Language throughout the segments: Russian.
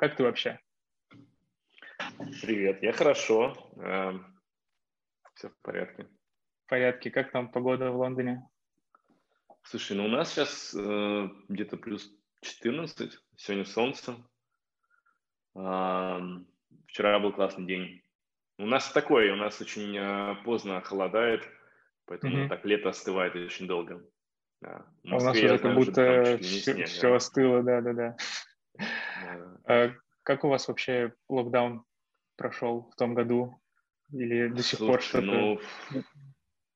Как ты вообще? Привет, я хорошо. Все в порядке. В порядке. Как там погода в Лондоне? Слушай, ну у нас сейчас э, где-то плюс 14, сегодня солнце. Э, вчера был классный день. У нас такой, у нас очень э, поздно холодает, поэтому mm-hmm. так лето остывает очень долго. Да. А у нас уже как будто все, все да. остыло, да-да-да. А как у вас вообще локдаун прошел в том году? Или до сих Слушай, пор что-то? Ну,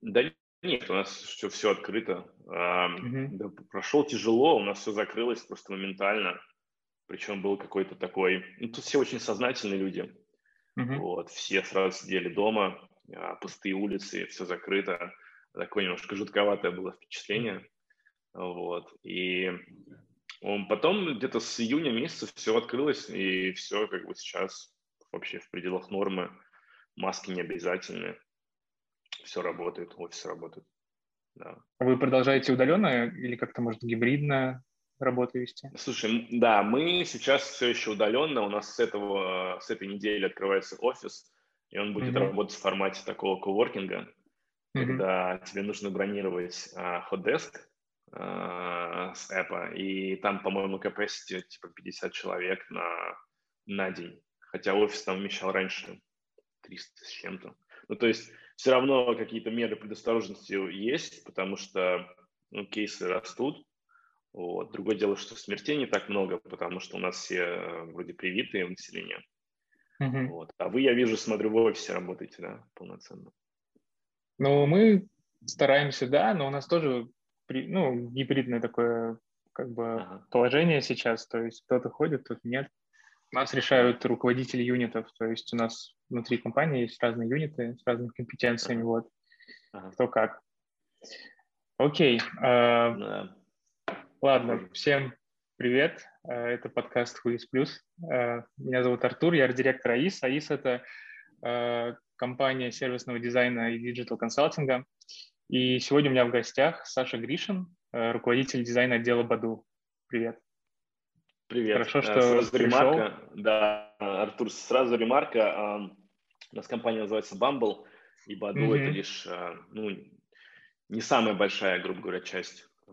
да нет, у нас все, все открыто. Uh-huh. Да, прошел тяжело, у нас все закрылось просто моментально. Причем был какой-то такой... Ну, тут все очень сознательные люди. Uh-huh. Вот, все сразу сидели дома, а, пустые улицы, все закрыто. Такое немножко жутковатое было впечатление. Вот. И потом где-то с июня месяца все открылось, и все как бы сейчас вообще в пределах нормы. Маски не обязательны. Все работает, офис работает. Да. А вы продолжаете удаленно или как-то, может, гибридно работу вести? Слушай, да, мы сейчас все еще удаленно. У нас с, этого, с этой недели открывается офис, и он будет mm-hmm. работать в формате такого коворкинга, mm-hmm. когда тебе нужно бронировать а, Э, с Apple, и там, по-моему, capacity типа 50 человек на, на день, хотя офис там вмещал раньше 300 с чем-то. Ну, то есть все равно какие-то меры предосторожности есть, потому что ну, кейсы растут. Вот. Другое дело, что смертей не так много, потому что у нас все э, вроде привитые в населении. Mm-hmm. Вот. А вы, я вижу, смотрю, в офисе работаете, да, полноценно. Ну, мы стараемся, да, но у нас тоже ну, гибридное такое как бы ага. положение сейчас, то есть кто-то ходит, кто-то нет. У нас решают руководители юнитов, то есть у нас внутри компании есть разные юниты с разными компетенциями, ага. вот, ага. кто как. Окей. Э, да. Ладно, всем привет. Э, это подкаст AIC Плюс. Э, меня зовут Артур, я арт-директор АИС. АИС — это компания сервисного дизайна и digital-консалтинга. И сегодня у меня в гостях Саша Гришин, э, руководитель дизайна отдела Badoo. Привет. Привет. Хорошо, что сразу пришел. ремарка. Да, Артур, сразу ремарка. У нас компания называется Bumble, и Badoo mm-hmm. это лишь э, ну, не самая большая, грубо говоря, часть э,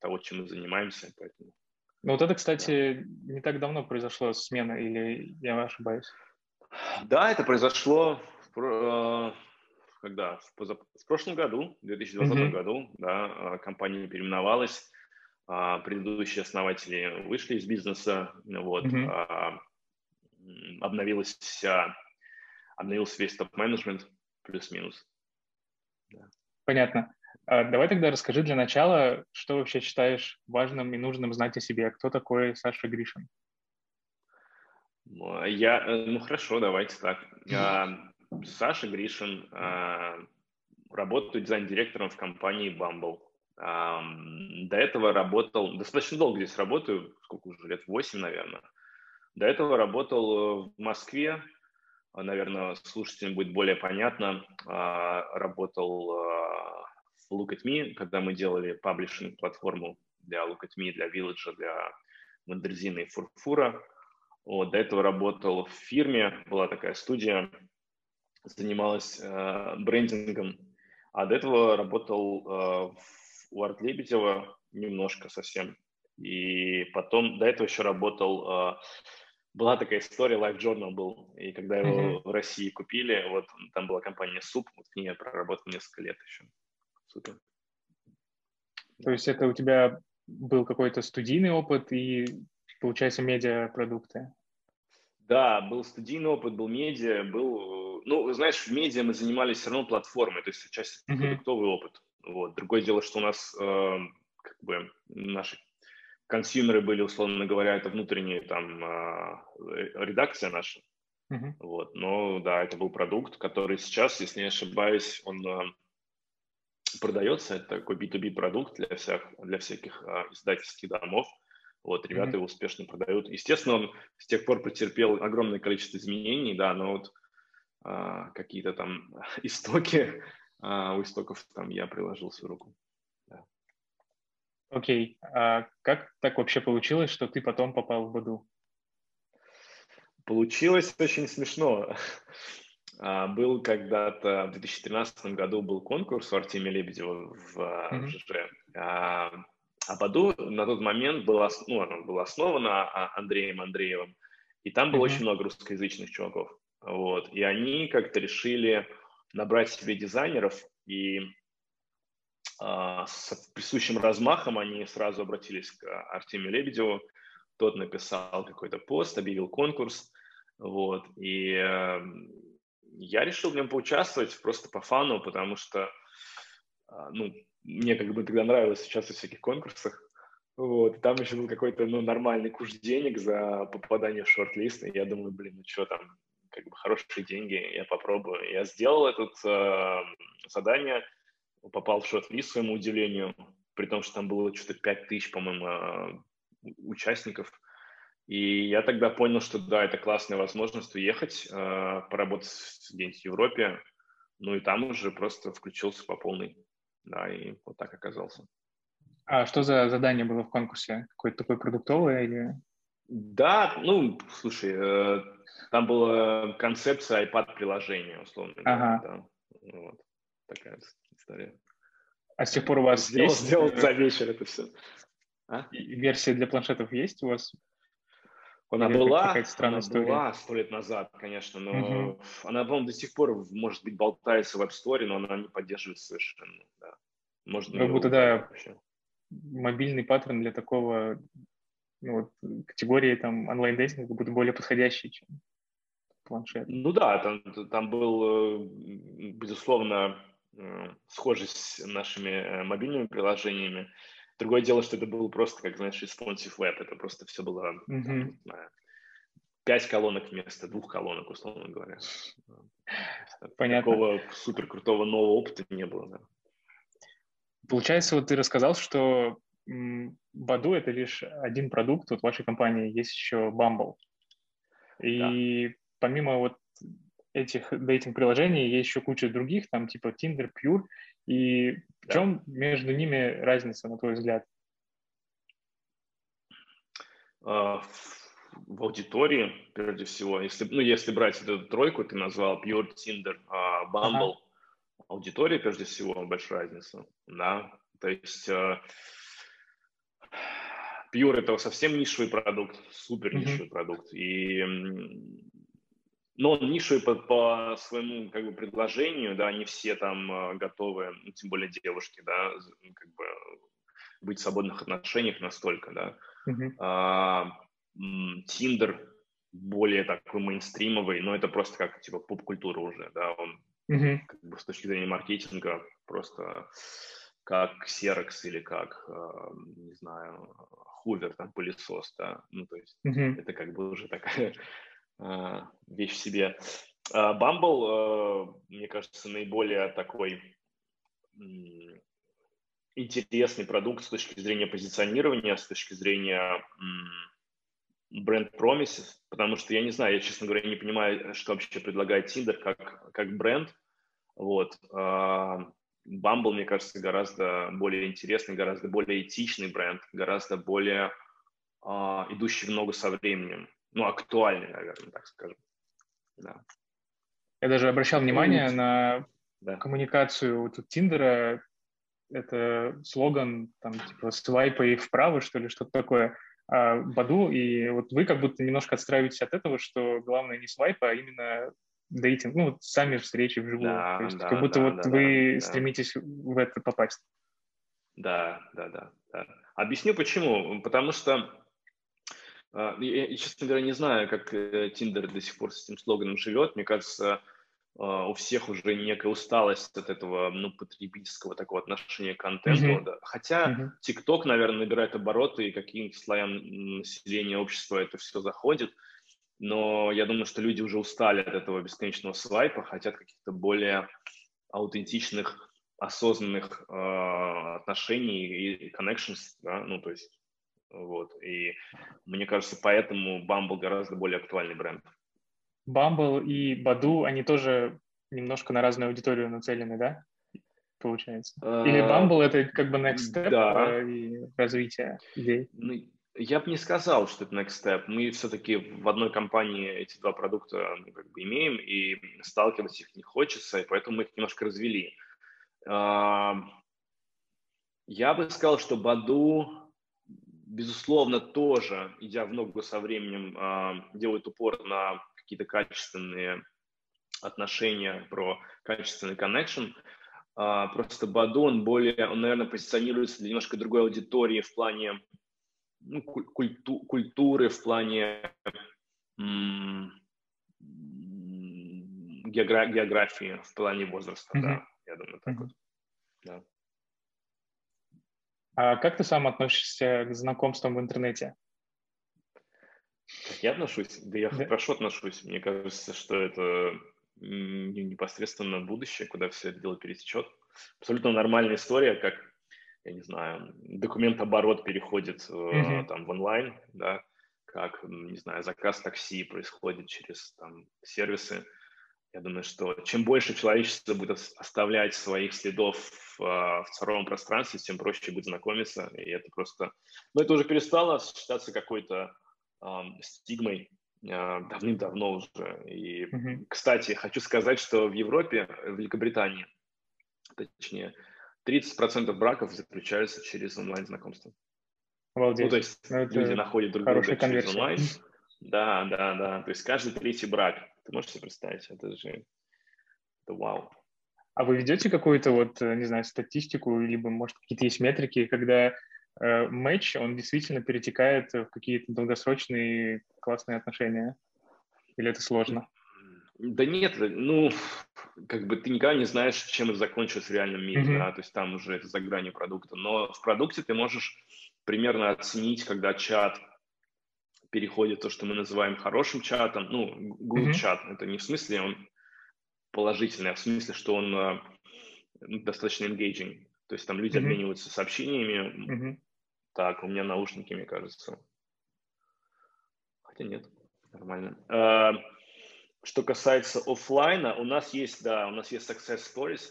того, чем мы занимаемся. Поэтому... Ну вот это, кстати, да. не так давно произошло смена, или я ошибаюсь? Да, это произошло когда в, позап... в прошлом году, в 2020 mm-hmm. году, да, а, компания переименовалась, а, предыдущие основатели вышли из бизнеса, вот, mm-hmm. обновилась вся, обновился весь топ-менеджмент, плюс-минус. Да. Понятно. Давай тогда расскажи для начала, что вообще считаешь важным и нужным знать о себе. Кто такой Саша Гришин? Я, э, ну хорошо, давайте так. Саша Гришин, э, работаю дизайн-директором в компании Bumble. До этого работал, достаточно долго здесь работаю, сколько уже, лет 8, наверное. До этого работал в Москве, наверное, слушателям будет более понятно. А, работал э, в Look at Me, когда мы делали паблишинг-платформу для Look at Me, для Village, для Мандерзина и Фурфура. Вот, до этого работал в фирме, была такая студия, занималась э, брендингом, а до этого работал э, у Арт Лебедева немножко совсем. И потом до этого еще работал, э, была такая история, Life Journal был, и когда его mm-hmm. в России купили, вот там была компания Суп, вот в ней я проработал несколько лет еще. Супер. То есть это у тебя был какой-то студийный опыт и, получается, медиапродукты? Да, был студийный опыт, был медиа, был... Ну, знаешь, в медиа мы занимались все равно платформой, то есть часть mm-hmm. продуктовый опыт. Вот. Другое дело, что у нас э, как бы наши консюмеры были, условно говоря, это внутренняя там э, редакция наша. Mm-hmm. Вот. Но да, это был продукт, который сейчас, если не ошибаюсь, он э, продается. Это такой B2B продукт для, всех, для всяких э, издательских домов. Вот, ребята mm-hmm. его успешно продают. Естественно, он с тех пор претерпел огромное количество изменений, да, но вот а, какие-то там истоки, а, у истоков там я приложил свою руку. Окей. Okay. А как так вообще получилось, что ты потом попал в Баду? Получилось очень смешно. А, был когда-то в 2013 году был конкурс у Артемия Лебедева в mm-hmm. ЖЖ. А, Баду на тот момент была, ну, она была основана а, Андреем Андреевым, и там было mm-hmm. очень много русскоязычных чуваков. Вот. И они как-то решили набрать себе дизайнеров, и а, с присущим размахом они сразу обратились к Артемию Лебедеву. Тот написал какой-то пост, объявил конкурс. Вот. И э, я решил в нем поучаствовать просто по фану, потому что а, ну, мне как бы тогда нравилось участвовать в всяких конкурсах. Вот, там еще был какой-то ну, нормальный куш денег за попадание в шорт-лист. И я думаю, блин, ну что там, как бы хорошие деньги, я попробую. Я сделал это э, задание, попал в шорт-лист, своему удивлению, при том, что там было что-то 5 тысяч, по-моему, э, участников. И я тогда понял, что да, это классная возможность уехать, э, поработать где-нибудь в Европе, ну и там уже просто включился по полной, да, и вот так оказался. А что за задание было в конкурсе? Какое-то такое продуктовое или... Да, ну, слушай, э, там была концепция iPad-приложения, условно говоря. Ага. Да. Вот такая история. А с тех пор у вас сделал, есть... Сделал за вечер это все. А? Версия для планшетов есть у вас? Она Или была, она история? была сто лет назад, конечно, но угу. она, по-моему, до сих пор, может быть, болтается в App Store, но она не поддерживается совершенно. Да. Можно как будто, да, вообще. мобильный паттерн для такого ну, вот, категории там онлайн-дейтинга будет более подходящий, чем планшет. Ну да, там, там был, э, безусловно, э, схожесть с нашими э, мобильными приложениями. Другое дело, что это было просто, как знаешь, responsive web. Это просто все было mm-hmm. там, пять колонок вместо двух колонок, условно говоря. Понятно. Такого супер крутого нового опыта не было. Да. Получается, вот ты рассказал, что Баду это лишь один продукт, вот в вашей компании есть еще Bumble. И да. помимо вот этих дейтинг-приложений есть еще куча других, там типа Tinder, Pure, и в чем между ними разница, на твой взгляд? А, в аудитории, прежде всего, если, ну, если брать эту тройку, ты назвал Pure, Tinder, а, Bumble, ага. аудитория, прежде всего, большая разница, да, то есть uh, Pure это совсем нишевый продукт, супер нишевый mm-hmm. продукт, и но он нишевый по, по своему как бы предложению, да, не все там э, готовы, ну, тем более девушки, да, как бы быть в свободных отношениях настолько, да. Uh-huh. А, Тиндер более такой мейнстримовый, но это просто как типа поп-культура уже, да, он uh-huh. как бы с точки зрения маркетинга просто как Xerox или как, э, не знаю, Hoover, там, пылесос, да, ну, то есть uh-huh. это как бы уже такая вещь в себе. А Bumble, э, мне кажется, наиболее такой интересный продукт с точки зрения позиционирования, с точки зрения бренд promises, потому что я не знаю, я, честно говоря, не понимаю, что вообще предлагает Tinder как, как бренд. Вот. А Bumble, мне кажется, гораздо более интересный, гораздо более этичный бренд, гораздо более идущий в ногу со временем ну, актуальный, наверное, так скажем. Да. Я даже обращал внимание на да. коммуникацию вот у Тиндера. Это слоган, там, типа, свайпай вправо, что ли, что-то такое. А Баду, и вот вы как будто немножко отстраиваетесь от этого, что главное не свайп, а именно дейтинг, ну, вот сами встречи вживую. Да, То есть да, как будто да, вот да, вы да, стремитесь да. в это попасть. Да, да, да, да. Объясню почему. Потому что а, я, честно говоря, не знаю, как Тиндер до сих пор с этим слоганом живет. Мне кажется, а, у всех уже некая усталость от этого ну, потребительского такого отношения к контенту. Mm-hmm. Да. Хотя ТикТок, mm-hmm. наверное, набирает обороты, и каким-то слоям населения общества это все заходит. Но я думаю, что люди уже устали от этого бесконечного свайпа, хотят каких-то более аутентичных, осознанных э, отношений и connections, да, ну, то есть вот. И мне кажется, поэтому Bumble гораздо более актуальный бренд. Bumble и Badu, они тоже немножко на разную аудиторию нацелены, да? Получается. Или а, Bumble — это как бы next step да. и развитие идей? Ну, Я бы не сказал, что это next step. Мы все-таки в одной компании эти два продукта ну, как бы имеем, и сталкиваться их не хочется, и поэтому мы их немножко развели. Я бы сказал, что Баду, безусловно, тоже, идя в ногу со временем, делает упор на какие-то качественные отношения, про качественный connection. Просто Баду, он более, он, наверное, позиционируется для немножко другой аудитории в плане ну, культу, культуры, в плане геогра географии, в плане возраста, mm-hmm. да, я думаю, так mm-hmm. вот. Да. А как ты сам относишься к знакомствам в интернете? Как я отношусь? Да я да. хорошо отношусь. Мне кажется, что это непосредственно будущее, куда все это дело пересечет. Абсолютно нормальная история, как я не знаю, документ-оборот переходит mm-hmm. там в онлайн, да, как, не знаю, заказ такси происходит через там сервисы. Я думаю, что чем больше человечество будет оставлять своих следов в, а, в цифровом пространстве, тем проще будет знакомиться. И это просто... Ну, это уже перестало считаться какой-то эм, стигмой э, давным-давно уже. И, mm-hmm. кстати, хочу сказать, что в Европе, в Великобритании, точнее, 30% браков заключаются через онлайн-знакомство. Обалдеть. Ну, то есть ну, люди находят друг друга через конверсия. онлайн. Да, да, да. То есть каждый третий брак. Ты можешь себе представить? Это же это вау. А вы ведете какую-то вот, не знаю, статистику, либо, может, какие-то есть метрики, когда э, матч, он действительно перетекает в какие-то долгосрочные классные отношения? Или это сложно? Да нет, ну, как бы ты никогда не знаешь, чем это закончится в реальном мире, mm-hmm. да, то есть там уже это за гранью продукта. Но в продукте ты можешь примерно оценить, когда чат переходит то, что мы называем хорошим чатом, ну, good mm-hmm. чат, это не в смысле он положительный, а в смысле, что он э, достаточно engaging, то есть там люди mm-hmm. обмениваются сообщениями. Mm-hmm. Так, у меня наушники, мне кажется. Хотя нет, нормально. Uh, что касается офлайна, у нас есть, да, у нас есть success stories,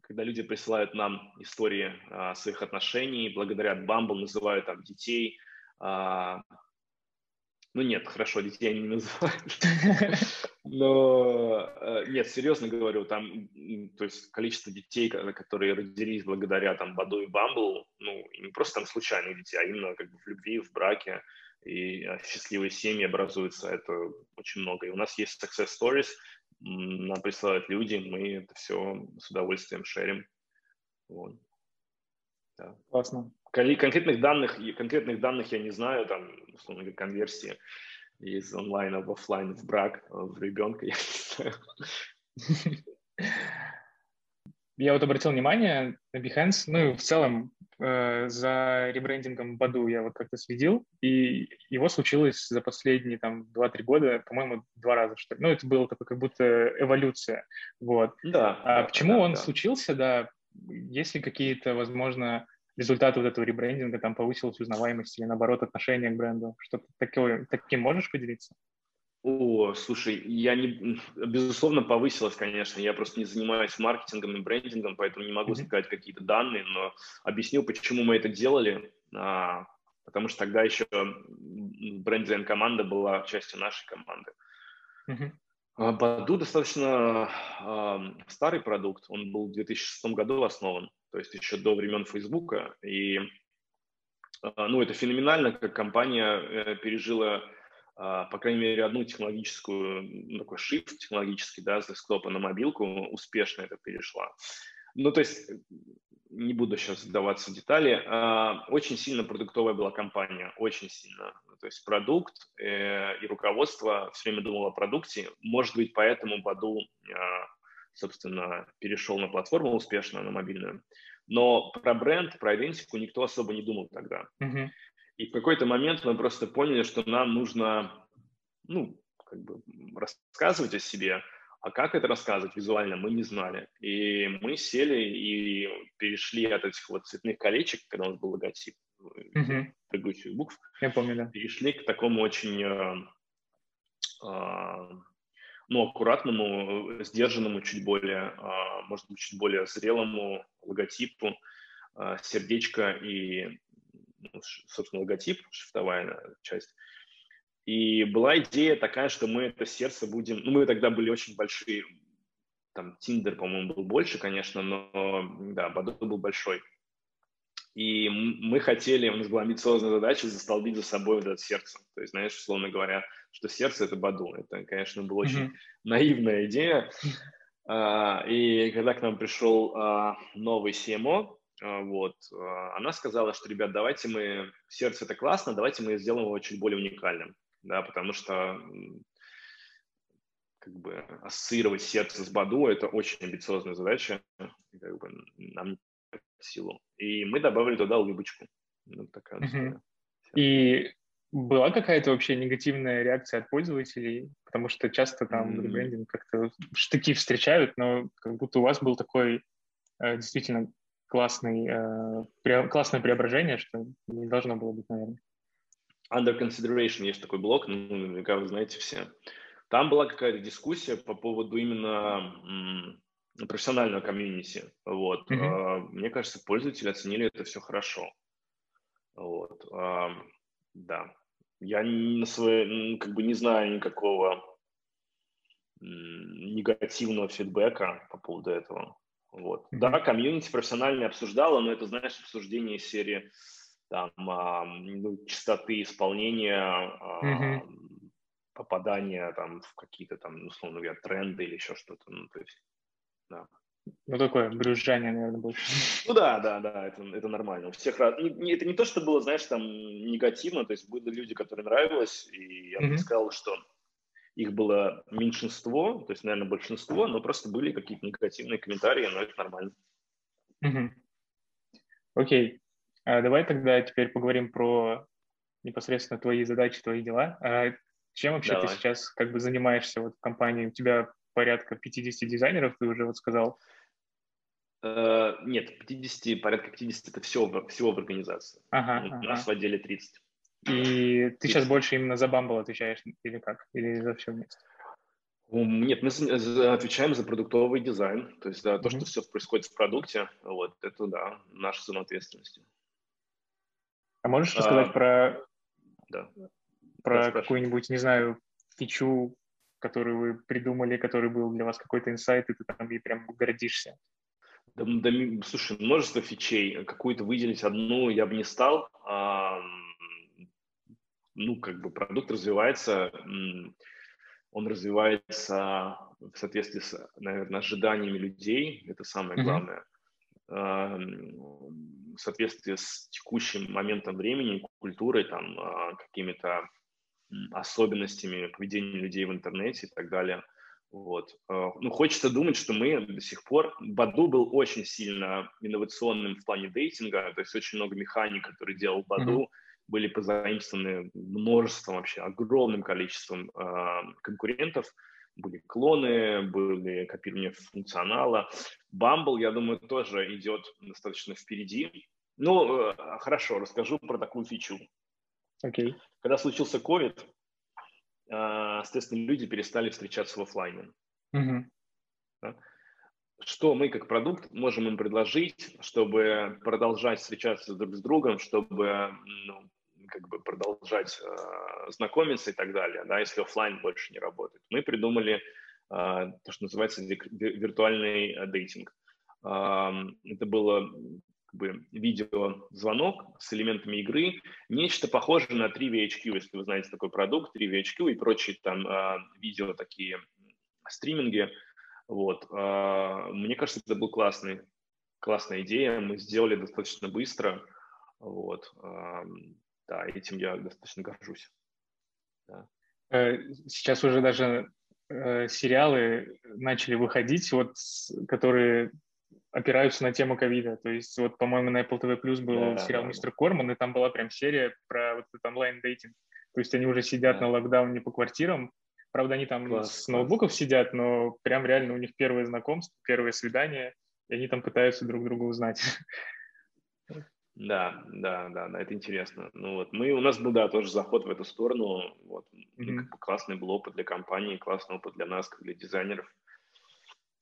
когда люди присылают нам истории а, своих отношений, благодарят Bumble, называют там детей. А, ну нет, хорошо, детей они не называют. Но э, нет, серьезно говорю, там, то есть количество детей, которые родились благодаря там Баду и Bumble, ну, не просто там случайных детей, а именно как бы в любви, в браке, и а, счастливые семьи образуются, это очень много. И у нас есть success stories, нам присылают люди, мы это все с удовольствием шерим. Вот. Да. Классно. Конкретных данных, конкретных данных я не знаю, там, условно говоря, конверсии из онлайна в офлайн в брак, в ребенка, я не знаю. Я вот обратил внимание на Behance, ну и в целом Э, за ребрендингом Баду я вот как-то следил, и его случилось за последние там 2-3 года, по-моему, два раза, что ли. Ну, это было такое как будто эволюция, вот. Да. А да, почему да, он да. случился, да, есть ли какие-то, возможно, результаты вот этого ребрендинга, там повысилась узнаваемость или, наоборот, отношение к бренду? Что-то такое, таким можешь поделиться? О, слушай, я не, безусловно, повысилась, конечно. Я просто не занимаюсь маркетингом и брендингом, поэтому не могу mm-hmm. сказать какие-то данные, но объясню, почему мы это делали. А, потому что тогда еще брендинг команда была частью нашей команды. Mm-hmm. Баду достаточно э, старый продукт. Он был в 2006 году основан, то есть еще до времен Фейсбука. И э, ну, это феноменально, как компания э, пережила а, по крайней мере, одну технологическую, ну, такой shift технологический, да, с десктопа на мобилку успешно это перешла. Ну, то есть, не буду сейчас вдаваться в детали, а, очень сильно продуктовая была компания, очень сильно. То есть продукт э, и руководство все время думало о продукте. Может быть, поэтому Баду, а, собственно, перешел на платформу успешно, на мобильную. Но про бренд, про идентику никто особо не думал тогда. Mm-hmm. И в какой-то момент мы просто поняли, что нам нужно, ну, как бы рассказывать о себе, а как это рассказывать визуально, мы не знали. И мы сели и перешли от этих вот цветных колечек, когда у нас был логотип, mm-hmm. прыгающих букв, Я помню, да. перешли к такому очень, э, ну, аккуратному, сдержанному, чуть более, э, может быть, чуть более зрелому логотипу, сердечко и ну, собственно, логотип, шрифтовая часть. И была идея такая, что мы это сердце будем... Ну, мы тогда были очень большие. Там Тиндер, по-моему, был больше, конечно, но да, Баду был большой. И мы хотели, у нас была амбициозная задача застолбить за собой вот это сердце. То есть, знаешь, условно говоря, что сердце – это Баду. Это, конечно, была очень mm-hmm. наивная идея. А, и когда к нам пришел а, новый CMO, а, вот, она сказала, что, ребят, давайте мы, сердце это классно, давайте мы сделаем его чуть более уникальным, да, потому что как бы ассоциировать сердце с Баду – это очень амбициозная задача, как бы нам силу. И мы добавили туда улыбочку. Вот такая uh-huh. И была какая-то вообще негативная реакция от пользователей? Потому что часто там mm-hmm. ребрендинг как-то штыки встречают, но как будто у вас был такой э, действительно классный, э, пре- классное преображение, что не должно было быть, наверное. Under Consideration есть такой блок, ну, наверняка вы знаете все. Там была какая-то дискуссия по поводу именно профессионального комьюнити. Вот. Mm-hmm. Мне кажется, пользователи оценили это все хорошо. Вот. Да. Я на свой, как бы не знаю никакого негативного фидбэка по поводу этого. Вот. Mm-hmm. Да, комьюнити профессионально обсуждала, но это, знаешь, обсуждение серии там, а, ну, частоты исполнения, а, mm-hmm. попадания там в какие-то там, условно говоря, тренды или еще что-то. Ну, то есть, да. Ну, такое брюзжание, наверное, больше. Ну да, да, да, это, это нормально. У всех раз... это не то, что было, знаешь, там негативно, то есть были люди, которые нравилось, и я бы mm-hmm. сказал, что их было меньшинство, то есть, наверное, большинство, но просто были какие-то негативные комментарии, но это нормально. Mm-hmm. Окей. А давай тогда теперь поговорим про непосредственно твои задачи, твои дела. А чем вообще давай. ты сейчас как бы занимаешься вот в компании? У тебя порядка 50 дизайнеров, ты уже вот сказал. Э, нет, 50, порядка 50 это все, всего в организации. Ага, У нас ага. в отделе 30. И ты сейчас больше именно за Bumble отвечаешь или как? Или за все вместе? Нет, мы отвечаем за продуктовый дизайн, то есть за то, mm-hmm. что все происходит в продукте, вот это да, наша зона ответственности. А можешь рассказать а, про, да. про какую-нибудь, не знаю, фичу, которую вы придумали, который был для вас какой-то инсайт, и ты там и прям гордишься? Да, да, слушай, множество фичей. Какую-то выделить одну я бы не стал. А, ну, как бы продукт развивается, он развивается в соответствии с, наверное, ожиданиями людей. Это самое главное. Mm-hmm. В соответствии с текущим моментом времени, культурой, там, а, какими-то особенностями поведения людей в интернете и так далее. Вот. Э, ну, хочется думать, что мы до сих пор... Баду был очень сильно инновационным в плане дейтинга, то есть очень много механик, которые делал Баду, mm-hmm. были позаимствованы множеством вообще, огромным количеством э, конкурентов. Были клоны, были копирование функционала. Bumble, я думаю, тоже идет достаточно впереди. Ну, э, хорошо, расскажу про такую фичу. Okay. Когда случился COVID, а, соответственно, люди перестали встречаться в офлайне. Да? Что мы как продукт можем им предложить, чтобы продолжать встречаться друг с другом, чтобы ну, как бы продолжать э, знакомиться и так далее, да, если офлайн больше не работает. Мы придумали э, то, что называется виртуальный дейтинг. Э, это было бы видеозвонок с элементами игры, нечто похожее на 3VHQ, если вы знаете такой продукт, 3VHQ и прочие там э, видео такие стриминги. Вот. Э, мне кажется, это был классный, классная идея, мы сделали достаточно быстро. Вот. Э, да, этим я достаточно горжусь. Да. Э, сейчас уже даже э, сериалы начали выходить, вот, которые опираются на тему ковида. То есть вот, по-моему, на Apple TV Plus был да, сериал да, «Мистер да. Корман», и там была прям серия про вот этот онлайн-дейтинг. То есть они уже сидят да. на локдауне по квартирам. Правда, они там класс, с ноутбуков класс. сидят, но прям реально у них первое знакомство, первое свидание, и они там пытаются друг друга узнать. Да, да, да, да, это интересно. Ну вот мы, у нас был, да, тоже заход в эту сторону. Вот, mm-hmm. классный был опыт для компании, классный опыт для нас, как для дизайнеров.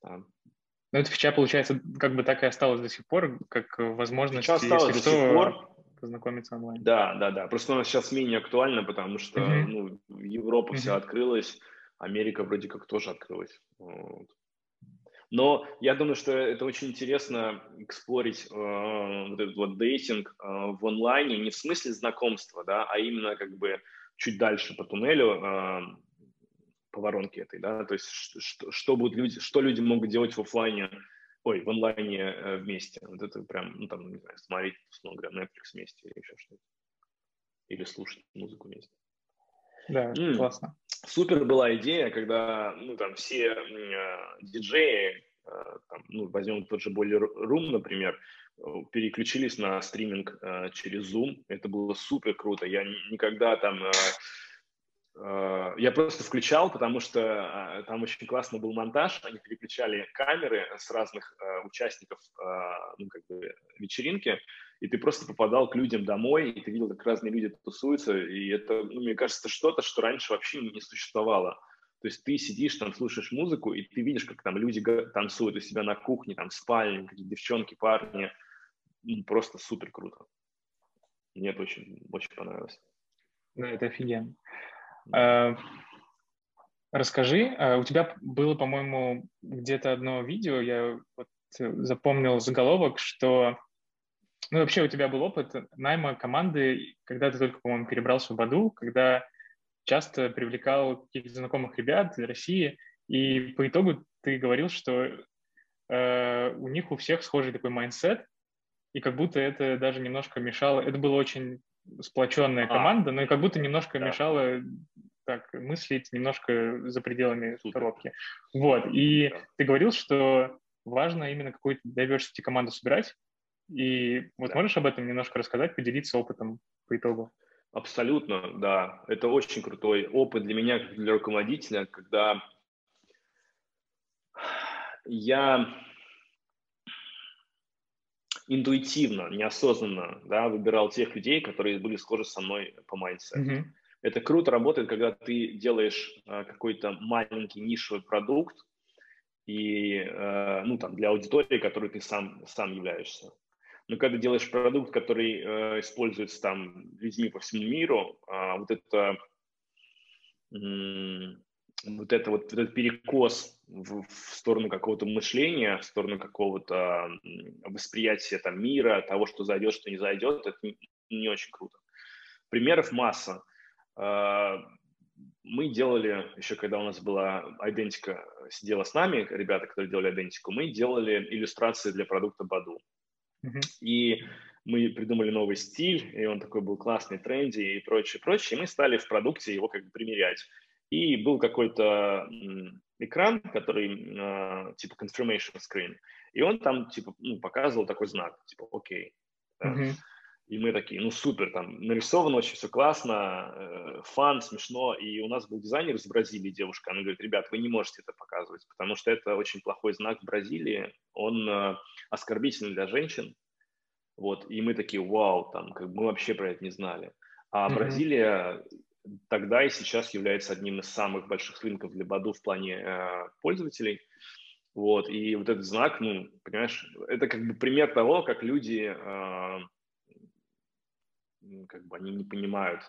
Да. Но эта фича, получается, как бы так и осталась до сих пор, как возможность, фича осталась если до что, сих пор. познакомиться онлайн. Да, да, да. Просто у нас сейчас менее актуально, потому что mm-hmm. ну, Европа mm-hmm. вся открылась, Америка вроде как тоже открылась. Вот. Но я думаю, что это очень интересно эксплорить э, вот этот вот дейтинг э, в онлайне не в смысле знакомства, да, а именно как бы чуть дальше по туннелю, э, по воронке этой, да, то есть что, что будут люди, что люди могут делать в офлайне, ой, в онлайне э, вместе. Вот это прям, ну там, не знаю, смотреть, условно говоря, Netflix вместе или еще что-то. Или слушать музыку вместе. Да, mm. классно. Супер была идея, когда ну, там все э, диджеи, э, там, ну, возьмем тот же Boiler Room, например, э, переключились на стриминг э, через Zoom. Это было супер круто. Я никогда там... Э, я просто включал, потому что э, там очень классно был монтаж. Они переключали камеры с разных э, участников э, ну, как бы вечеринки и ты просто попадал к людям домой, и ты видел, как разные люди тусуются, и это, ну, мне кажется, что-то, что раньше вообще не существовало. То есть ты сидишь там, слушаешь музыку, и ты видишь, как там люди танцуют у себя на кухне, там, в спальне, какие девчонки, парни. Ну, просто супер круто. Мне это очень, очень понравилось. Да, это офигенно. А, расскажи, а, у тебя было, по-моему, где-то одно видео, я вот запомнил заголовок, что ну, вообще у тебя был опыт найма команды, когда ты только, по-моему, перебрался в Баду, когда часто привлекал каких-то знакомых ребят из России, и по итогу ты говорил, что э, у них у всех схожий такой mindset, и как будто это даже немножко мешало, это была очень сплоченная а, команда, но и как будто немножко да. мешало так мыслить немножко за пределами Супер. коробки. Вот, и да. ты говорил, что важно именно какую-то diversity команду собирать, и вот да. можешь об этом немножко рассказать, поделиться опытом по итогу? Абсолютно, да. Это очень крутой опыт для меня, как для руководителя, когда я интуитивно, неосознанно да, выбирал тех людей, которые были схожи со мной по mindset у. Mm-hmm. Это круто работает, когда ты делаешь а, какой-то маленький нишевый продукт, и, э, ну, там, для аудитории, которой ты сам, сам являешься. Но когда делаешь продукт, который э, используется там людьми по всему миру, э, вот это э, вот это вот этот перекос в, в сторону какого-то мышления, в сторону какого-то восприятия там мира, того, что зайдет, что не зайдет, это не, не очень круто. Примеров масса. Э, мы делали, еще когда у нас была идентика, сидела с нами, ребята, которые делали идентику, мы делали иллюстрации для продукта Баду. И мы придумали новый стиль, и он такой был классный, тренди и прочее, прочее. И мы стали в продукте его как бы примерять. И был какой-то экран, который э, типа confirmation screen, и он там типа ну, показывал такой знак, типа окей. Mm-hmm. И мы такие, ну супер, там нарисовано очень все классно, э, фан, смешно. И у нас был дизайнер из Бразилии, девушка, она говорит, ребят, вы не можете это показывать, потому что это очень плохой знак в Бразилии, он э, оскорбительный для женщин. Вот, и мы такие, вау, там, как бы мы вообще про это не знали. А mm-hmm. Бразилия тогда и сейчас является одним из самых больших рынков для Баду в плане э, пользователей. Вот, и вот этот знак, ну, понимаешь, это как бы пример того, как люди э, как бы они не понимают,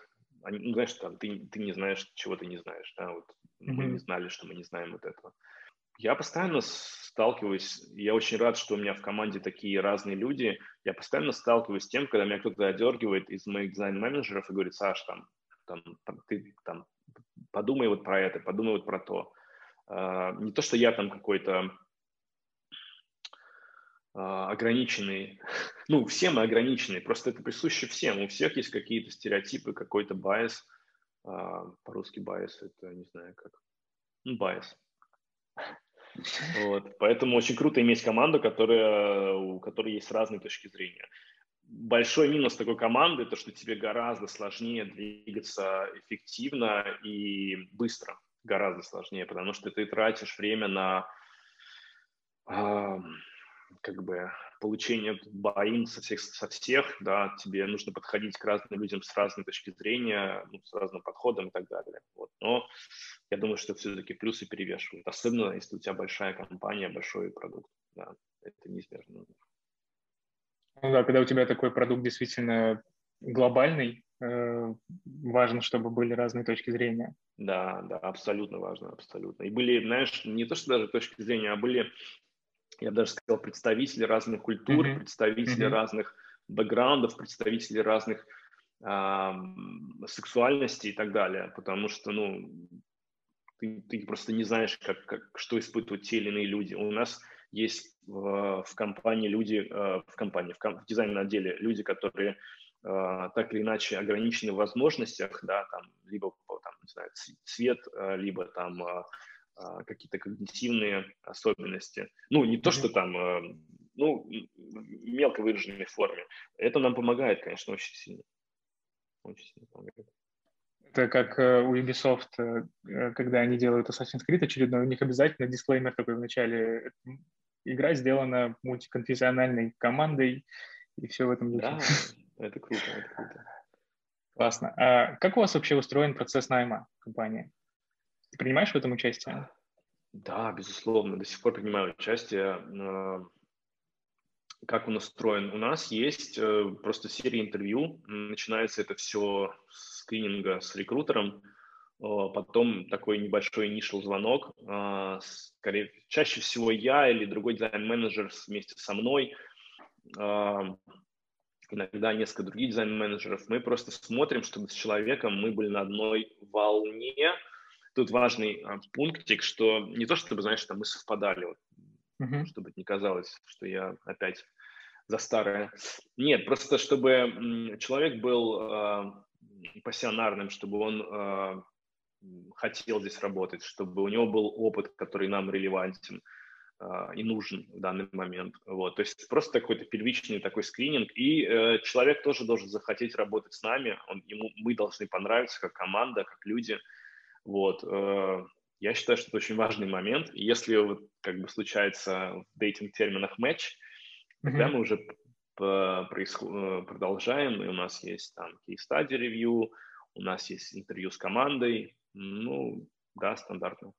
они, ну, знаешь, там, ты, ты не знаешь, чего ты не знаешь, да, вот mm-hmm. мы не знали, что мы не знаем вот этого. Я постоянно сталкиваюсь, я очень рад, что у меня в команде такие разные люди, я постоянно сталкиваюсь с тем, когда меня кто-то одергивает из моих дизайн-менеджеров и говорит, Саш, там, там, ты там, подумай вот про это, подумай вот про то. Uh, не то, что я там какой-то а, ограниченный. Ну, все мы ограничены, просто это присуще всем. У всех есть какие-то стереотипы, какой-то байс. А, по-русски bias это не знаю как. Ну, bias. Вот. Поэтому очень круто иметь команду, которая, у которой есть разные точки зрения. Большой минус такой команды – это что тебе гораздо сложнее двигаться эффективно и быстро. Гораздо сложнее, потому что ты тратишь время на как бы получение buy-in со всех, со всех, да, тебе нужно подходить к разным людям с разной точки зрения, ну, с разным подходом и так далее. Вот. Но я думаю, что все-таки плюсы перевешивают, особенно если у тебя большая компания, большой продукт, да, это неизбежно. Ну да, когда у тебя такой продукт действительно глобальный, э, важно, чтобы были разные точки зрения. Да, да, абсолютно важно, абсолютно. И были, знаешь, не то, что даже точки зрения, а были, я бы даже сказал, представители разных культур, mm-hmm. представители mm-hmm. разных бэкграундов, представители разных э, сексуальностей и так далее, потому что, ну, ты, ты просто не знаешь, как, как, что испытывают те или иные люди. У нас есть в, в компании люди, э, в компании, в, в дизайнном отделе люди, которые э, так или иначе ограничены в возможностях, да, там, либо там, не знаю, цвет, э, либо там какие-то когнитивные особенности. Ну, не то, что там, ну, мелко выраженной форме. Это нам помогает, конечно, очень сильно. Очень сильно помогает. Это как у Ubisoft, когда они делают Assassin's Creed очередной, у них обязательно дисклеймер такой в начале игра сделана мультиконфессиональной командой, и все в этом духе. Да, это круто, это круто. Классно. А как у вас вообще устроен процесс найма компании? Ты принимаешь в этом участие? Да, безусловно, до сих пор принимаю участие. А, как он устроен? У нас есть э, просто серия интервью. Начинается это все с скрининга с рекрутером – потом такой небольшой initial звонок, а, скорее, чаще всего я или другой дизайн-менеджер вместе со мной, а, иногда несколько других дизайн-менеджеров, мы просто смотрим, чтобы с человеком мы были на одной волне. Тут важный а, пунктик, что не то, чтобы, знаешь, там мы совпадали, вот, uh-huh. чтобы не казалось, что я опять за старое. Нет, просто чтобы человек был э, пассионарным, чтобы он хотел здесь работать, чтобы у него был опыт, который нам релевантен э, и нужен в данный момент. Вот. То есть просто какой-то первичный такой скрининг, и э, человек тоже должен захотеть работать с нами, он, ему, мы должны понравиться как команда, как люди. Вот. Э, я считаю, что это очень важный момент. Если вот, как бы случается в дейтинг-терминах матч, mm-hmm. тогда мы уже происход... Э, продолжаем, и у нас есть там case-study review, у нас есть интервью с командой, ну, да, стандартно.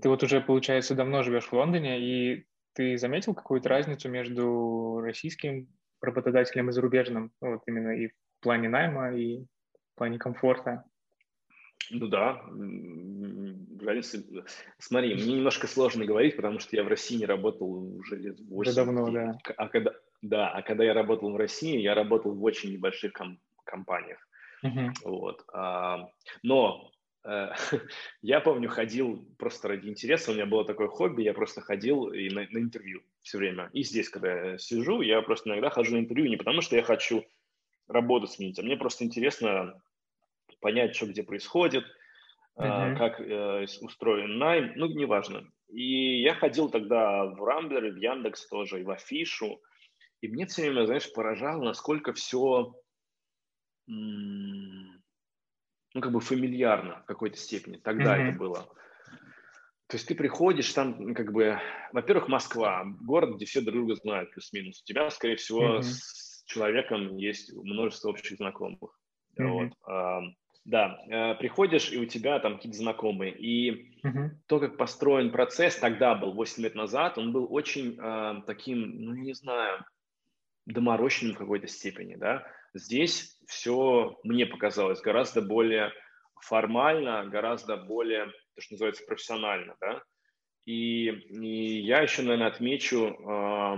Ты вот уже, получается, давно живешь в Лондоне, и ты заметил какую-то разницу между российским работодателем и зарубежным, ну, вот именно и в плане найма, и в плане комфорта? Ну да, разница. Смотри, мне немножко сложно говорить, потому что я в России не работал уже лет 8. Уже давно, да. А когда, да, а когда я работал в России, я работал в очень небольших ком- компаниях. Uh-huh. Вот. А, но э, я помню, ходил просто ради интереса, у меня было такое хобби, я просто ходил и на, на интервью все время. И здесь, когда я сижу, я просто иногда хожу на интервью не потому, что я хочу работу сменить, а мне просто интересно понять, что где происходит, uh-huh. как э, устроен найм, ну, неважно. И я ходил тогда в Рамблер, в Яндекс тоже, и в Афишу, и мне все время, знаешь, поражало, насколько все ну, как бы фамильярно в какой-то степени. Тогда mm-hmm. это было. То есть ты приходишь, там как бы, во-первых, Москва, город, где все друг друга знают плюс-минус. У тебя, скорее всего, mm-hmm. с человеком есть множество общих знакомых. Mm-hmm. Вот. А, да, а, приходишь, и у тебя там какие-то знакомые. И mm-hmm. то, как построен процесс, тогда был, 8 лет назад, он был очень а, таким, ну, не знаю, доморощенным в какой-то степени, да. Здесь все, мне показалось, гораздо более формально, гораздо более, то, что называется, профессионально, да. И, и я еще, наверное, отмечу э,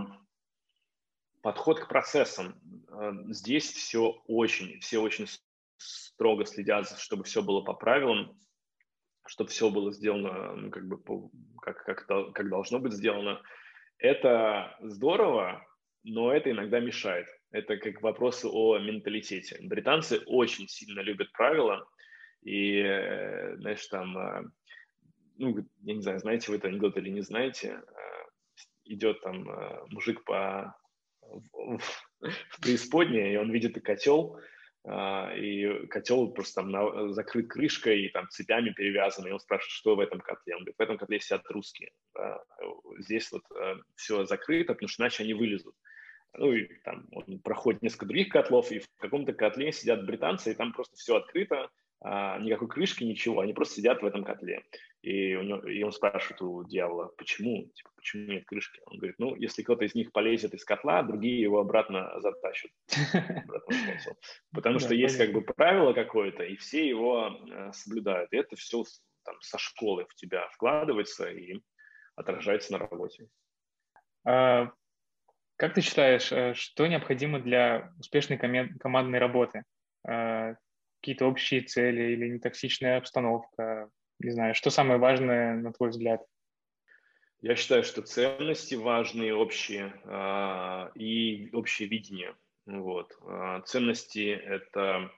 подход к процессам. Э, здесь все очень, все очень строго следят, чтобы все было по правилам, чтобы все было сделано, ну, как бы, по, как, как, как должно быть сделано. Это здорово, но это иногда мешает. Это как вопросы о менталитете. Британцы очень сильно любят правила, и, э, знаешь, там, э, ну, я не знаю, знаете вы этот анекдот или не знаете, э, идет там мужик по в, преисподней, и он видит котел, и котел просто там на, закрыт крышкой и там цепями перевязан, и он спрашивает, что в этом котле. Он говорит, в этом котле сидят русские. Здесь вот все закрыто, потому что иначе они вылезут ну и там он проходит несколько других котлов, и в каком-то котле сидят британцы, и там просто все открыто, а, никакой крышки, ничего, они просто сидят в этом котле. И, у него, и он спрашивает у дьявола, почему? Типа, почему нет крышки? Он говорит, ну, если кто-то из них полезет из котла, другие его обратно затащат. Потому что есть как бы правило какое-то, и все его э, соблюдают. И это все там, со школы в тебя вкладывается и отражается на работе. А, как ты считаешь, э, что необходимо для успешной командной работы? А, какие-то общие цели или нетоксичная обстановка? Не знаю, что самое важное, на твой взгляд? Я считаю, что ценности важные, общие, а, и общее видение. Вот. Ценности – это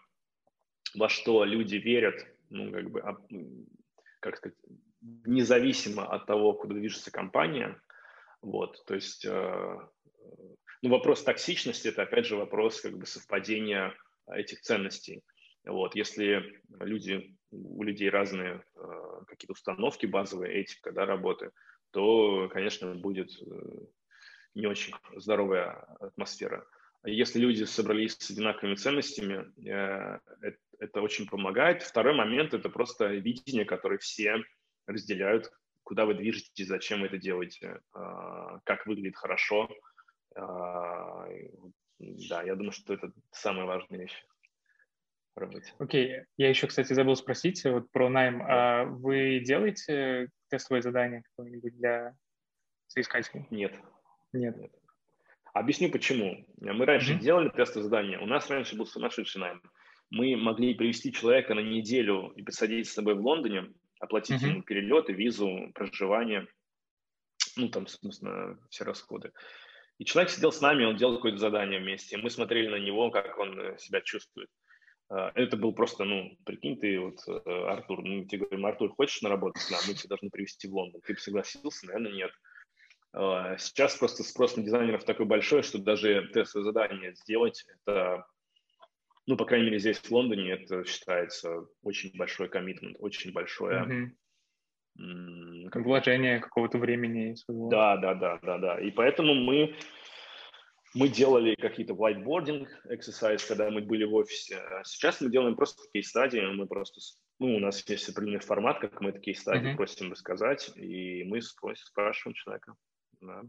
во что люди верят, ну, как бы, как сказать, независимо от того, куда движется компания. Вот, то есть, э, ну, вопрос токсичности – это, опять же, вопрос как бы совпадения этих ценностей. Вот, если люди, у людей разные э, какие-то установки базовые, этика, да, работы, то, конечно, будет э, не очень здоровая атмосфера. Если люди собрались с одинаковыми ценностями, это очень помогает. Второй момент – это просто видение, которое все разделяют, куда вы движетесь, зачем вы это делаете, а, как выглядит хорошо. А, да, я думаю, что это самая важная вещь работе. Окей, okay. я еще, кстати, забыл спросить вот про найм. А вы делаете тестовое задание какое-нибудь для соискателей? Нет. Нет. Нет. Объясню почему. Мы раньше mm-hmm. делали тестовое задание. У нас раньше был сумасшедший найм. Мы могли привести человека на неделю и посадить с собой в Лондоне, оплатить mm-hmm. ему перелеты, визу, проживание, ну, там, собственно, все расходы. И человек сидел с нами, он делал какое-то задание вместе, мы смотрели на него, как он э, себя чувствует. А, это был просто, ну, прикинь, ты вот, э, Артур, ну, тебе говорим, Артур, хочешь на работу к нам? Мы тебя должны привезти в Лондон. Ты бы согласился? Наверное, нет. А, сейчас просто спрос на дизайнеров такой большой, что даже тестовое задание сделать, это ну, по крайней мере, здесь, в Лондоне, это считается очень большой коммитмент, очень большое... Mm-hmm. Как Вложение какого-то времени. Своего. Да, да, да, да, да. И поэтому мы, мы делали какие-то whiteboarding exercise, когда мы были в офисе. А сейчас мы делаем просто такие стадии, мы просто, ну, у нас есть определенный формат, как мы такие стадии mm-hmm. просим рассказать, и мы спросим, спрашиваем человека, да,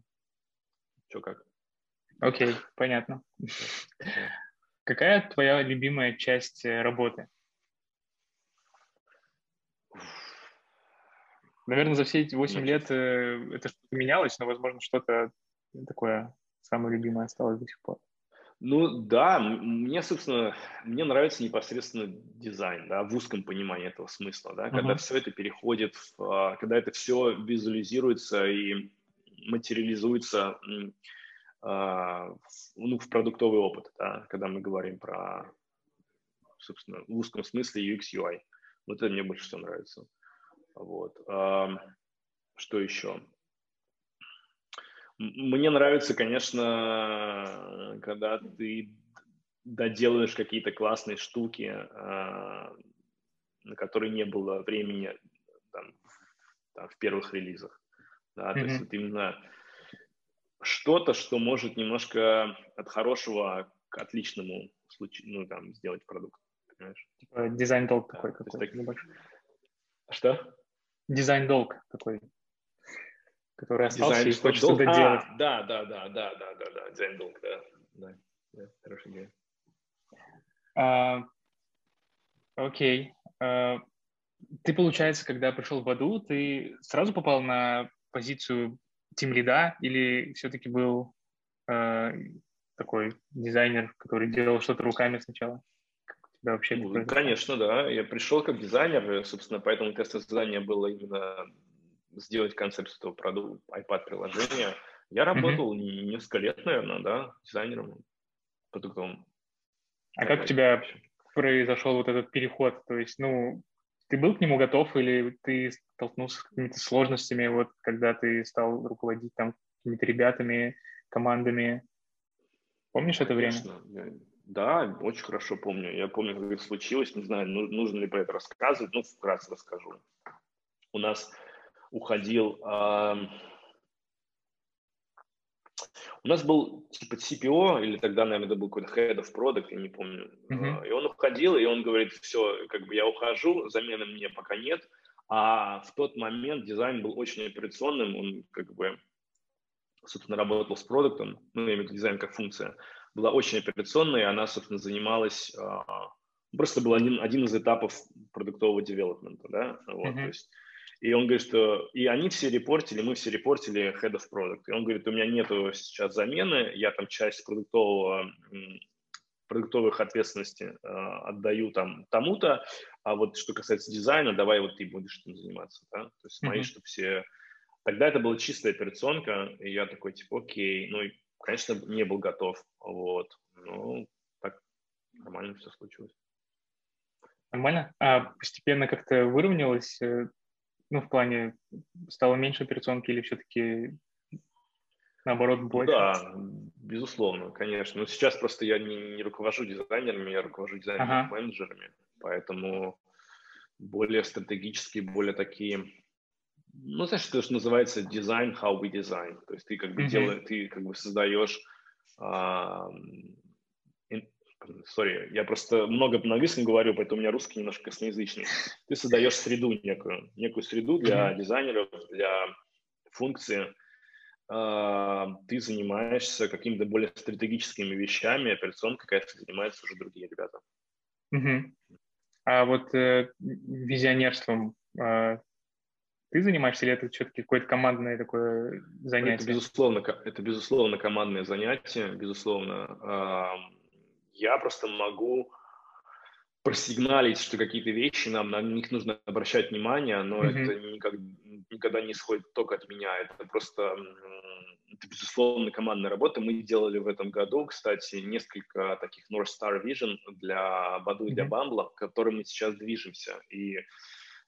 что как. Окей, okay, понятно. Какая твоя любимая часть э, работы? Наверное, за все эти 8 Значит, лет э, это что-то менялось, но, возможно, что-то такое самое любимое осталось до сих пор. Ну да, мне, собственно, мне нравится непосредственно дизайн, да, в узком понимании этого смысла, да, когда uh-huh. все это переходит, в, а, когда это все визуализируется и материализуется а, ну, в продуктовый опыт, да, когда мы говорим про, собственно, в узком смысле UX, UI. Вот это мне больше всего нравится. Вот. Что еще? Мне нравится, конечно, когда ты доделаешь какие-то классные штуки, а, на которые не было времени там, там, в первых релизах. Да, mm-hmm. То есть вот именно что-то, что может немножко от хорошего к отличному случаю, ну, там, сделать продукт, понимаешь? Типа дизайн-долг да, такой какой-то так... Что? Дизайн-долг такой, который остался дизайн, и хочет что-то а, делать. Да, да, да, да, да, да, да, дизайн-долг, да, да, да, хорошая идея. А, окей. А, ты, получается, когда пришел в Аду, ты сразу попал на позицию тим лида или все-таки был э, такой дизайнер, который делал что-то руками сначала? Тебя вообще ну, конечно, да. Я пришел как дизайнер, собственно, поэтому тестовое задание было именно сделать концепцию этого продукта, iPad-приложения. Я работал mm-hmm. несколько лет, наверное, да, дизайнером продуктовым. А как у тебя произошел вот этот переход? То есть, ну, ты был к нему готов или ты столкнулся с какими-то сложностями, вот когда ты стал руководить там какими-то ребятами, командами? Помнишь это время? Да, очень хорошо помню. Я помню, как это случилось. Не знаю, нужно ли про это рассказывать. Ну, вкратце расскажу. У нас уходил у нас был типа CPO, или тогда, наверное, это был какой-то head of product, я не помню. Uh-huh. И он уходил, и он говорит, все, как бы я ухожу, замены мне пока нет, А в тот момент дизайн был очень операционным, он как бы, собственно, работал с продуктом, ну, я имею в виду дизайн как функция, была очень операционная, и она, собственно, занималась, а, просто был один, один из этапов продуктового девелопмента, да, вот, mm-hmm. то есть и он говорит, что и они все репортили, мы все репортили head of product. И он говорит, у меня нету сейчас замены, я там часть продуктового продуктовых ответственности э, отдаю там тому-то, а вот что касается дизайна, давай вот ты будешь этим заниматься, да? То есть мои, mm-hmm. чтобы все... Тогда это была чистая операционка, и я такой, типа, окей, ну, и, конечно, не был готов, вот, ну, так нормально все случилось. Нормально? А постепенно как-то выровнялось, э, ну, в плане, стало меньше операционки или все-таки наоборот больше? Да, безусловно, конечно. Но сейчас просто я не, не руковожу дизайнерами, я руковожу дизайнерами-менеджерами, ага. поэтому более стратегические, более такие, ну, знаешь, то, что называется дизайн, how we design. То есть ты как бы mm-hmm. делаешь, ты как бы создаешь Sorry, я просто много на английском говорю, поэтому у меня русский немножко косноязычный. Ты создаешь среду некую, некую среду для mm-hmm. дизайнеров, для функции, а, ты занимаешься какими-то более стратегическими вещами, операционка какая-то занимаются уже другие ребята. Угу. А вот э, визионерством э, ты занимаешься или это все-таки какое-то командное такое занятие? Это безусловно, это безусловно командное занятие, безусловно. Я просто могу просигналить, что какие-то вещи нам на них нужно обращать внимание, но mm-hmm. это никак, никогда не исходит только от меня. Это просто, это, безусловно, командная работа. Мы делали в этом году, кстати, несколько таких North Star Vision для Баду и для Бамбла, к которым мы сейчас движемся. И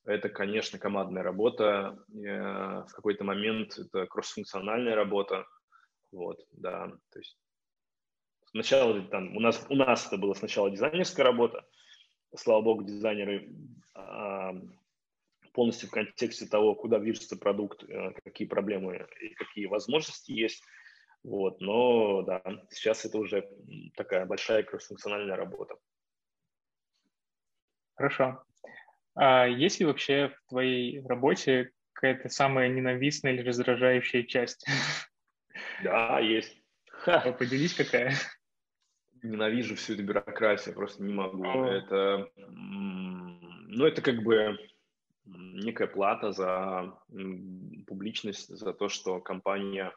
это, конечно, командная работа. Э, в какой-то момент это кроссфункциональная работа. Вот, да, то есть сначала там у нас у нас это было сначала дизайнерская работа, слава богу, дизайнеры а, полностью в контексте того, куда движется продукт, э, какие проблемы и какие возможности есть. Вот, но да, сейчас это уже такая большая кроссфункциональная работа. Хорошо. А есть ли вообще в твоей работе какая-то самая ненавистная или раздражающая часть? Да, есть. Поделись, какая? Ненавижу всю эту бюрократию, просто не могу. О. Это, ну, это как бы некая плата за публичность, за то, что компания...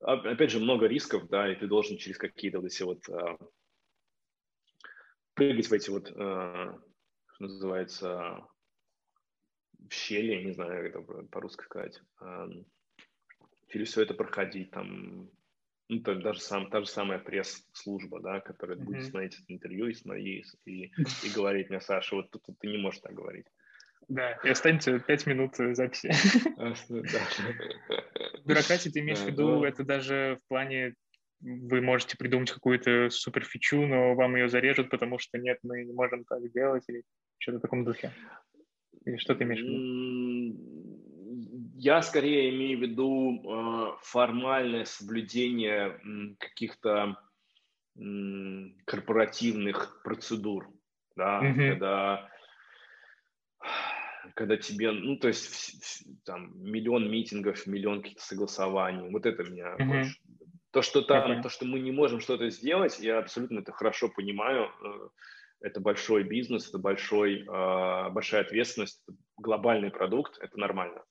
Опять же, много рисков, да, и ты должен через какие-то вот эти вот а, прыгать в эти вот, а, что называется, в щели, не знаю, как это по-русски сказать, а, через все это проходить, там, ну, то, даже сам, та же самая пресс-служба, да, которая mm-hmm. будет смотреть это интервью и, смотреть, и, и говорить мне, Саша, вот тут, тут ты не можешь так говорить. Да, и останется пять минут записи. Бюрократия, ты имеешь в виду, это даже в плане вы можете придумать какую-то суперфичу, но вам ее зарежут, потому что нет, мы не можем так делать, или что-то в таком духе. Или что ты имеешь в виду? Я скорее имею в виду э, формальное соблюдение каких-то корпоративных процедур, да, mm-hmm. когда когда тебе, ну, то есть там миллион митингов, миллион каких-то согласований, вот это меня mm-hmm. больше. То, что там, mm-hmm. то, что мы не можем что-то сделать, я абсолютно это хорошо понимаю. Это большой бизнес, это большой, э, большая ответственность, глобальный продукт, это нормально.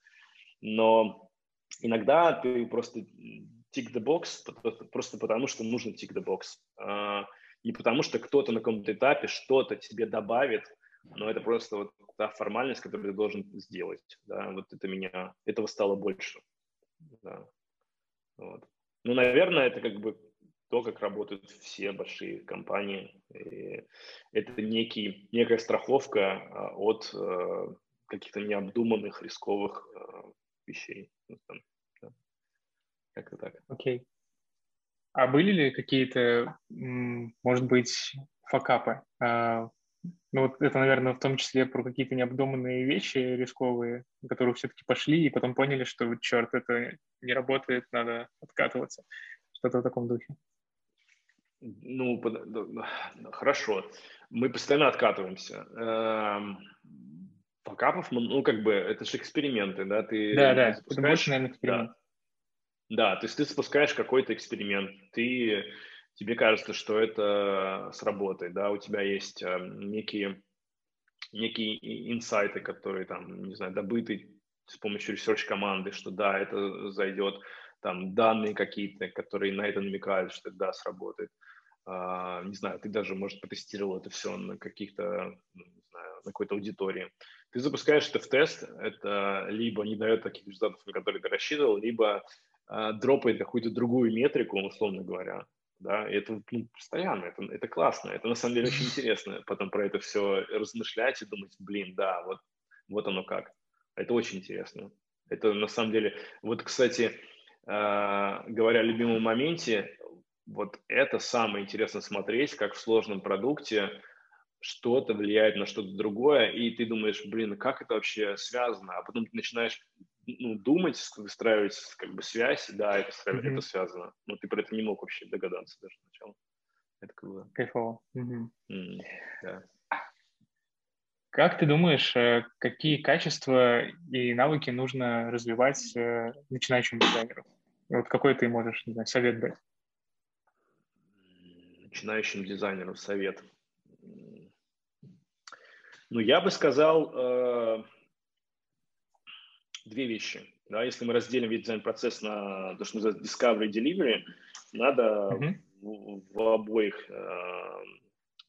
Но иногда ты просто tick the box просто потому, что нужно tick the box. А, не потому, что кто-то на каком-то этапе что-то тебе добавит, но это просто вот та формальность, которую ты должен сделать. Да? Вот это меня, этого стало больше. Да. Вот. Ну, наверное, это как бы то, как работают все большие компании. И это некий, некая страховка а, от э, каких-то необдуманных, рисковых э, вещей. Ну, да. Как-то так. Окей. Okay. А были ли какие-то, может быть, факапы? А, ну, вот это, наверное, в том числе про какие-то необдуманные вещи рисковые, которые все-таки пошли и потом поняли, что, черт, это не работает, надо откатываться. Что-то в таком духе. Ну, хорошо. Мы постоянно откатываемся. Эм, факапов, ну, как бы, это же эксперименты, да, ты... Да, да, это больше, наверное, эксперимент. Да. Да, то есть ты запускаешь какой-то эксперимент, ты, тебе кажется, что это сработает, да, у тебя есть э, некие, некие инсайты, которые там, не знаю, добыты с помощью research команды, что да, это зайдет, там данные какие-то, которые на это намекают, что да, сработает. Не знаю, ты даже, может, потестировал это все на каких-то, ну, не знаю, на какой-то аудитории. Ты запускаешь это в тест, это либо не дает таких результатов, на которые ты рассчитывал, либо а, дропает какую-то другую метрику, условно говоря, да, и это ну, постоянно, это, это классно, это на самом деле очень интересно, потом про это все размышлять и думать, блин, да, вот, вот оно как, это очень интересно. Это на самом деле, вот, кстати, э, говоря о любимом моменте, вот это самое интересно смотреть, как в сложном продукте что-то влияет на что-то другое, и ты думаешь, блин, как это вообще связано, а потом ты начинаешь ну, думать, выстраивать как бы связь, да, это, mm-hmm. это связано. Но ты про это не мог вообще догадаться даже сначала. Это круто. Кайфово. Mm-hmm. Mm, да. Как ты думаешь, э, какие качества и навыки нужно развивать э, начинающим дизайнеру? Вот какой ты можешь, не знаю, совет дать? Начинающим дизайнерам совет. Ну, я бы сказал, э, две вещи. Да, если мы разделим весь дизайн-процесс на то, что называется discovery и delivery, надо mm-hmm. в, в, обоих, э,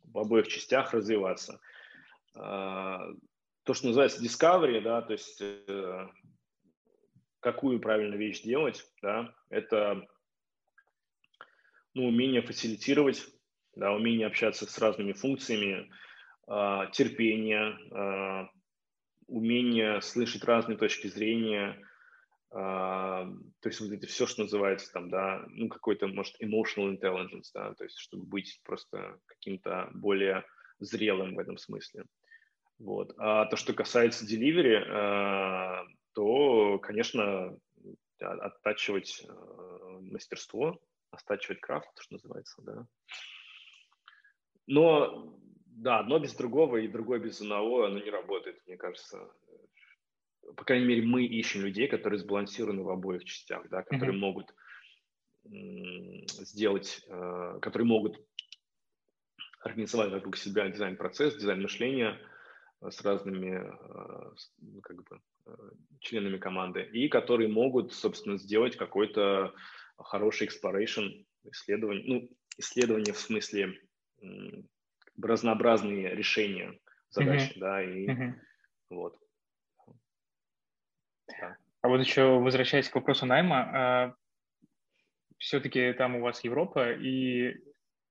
в обоих частях развиваться. Э, то, что называется discovery, да, то есть э, какую правильно вещь делать, да, это ну, умение фасилитировать, да, умение общаться с разными функциями, э, терпение, э, умение слышать разные точки зрения, а, то есть вот это все, что называется там, да, ну какой-то, может, emotional intelligence, да, то есть чтобы быть просто каким-то более зрелым в этом смысле. Вот. А то, что касается delivery, то, конечно, оттачивать мастерство, оттачивать крафт, что называется, да. Но да, одно без другого и другое без одного, оно не работает, мне кажется. По крайней мере, мы ищем людей, которые сбалансированы в обоих частях, да, которые mm-hmm. могут сделать, э, которые могут организовать вокруг себя дизайн-процесс, дизайн-мышления э, с разными э, ну, как бы, членами команды, и которые могут, собственно, сделать какой-то хороший exploration, исследование, ну, исследование в смысле разнообразные решения задач, mm-hmm. да, и mm-hmm. вот. Да. А вот еще возвращаясь к вопросу найма, а, все-таки там у вас Европа, и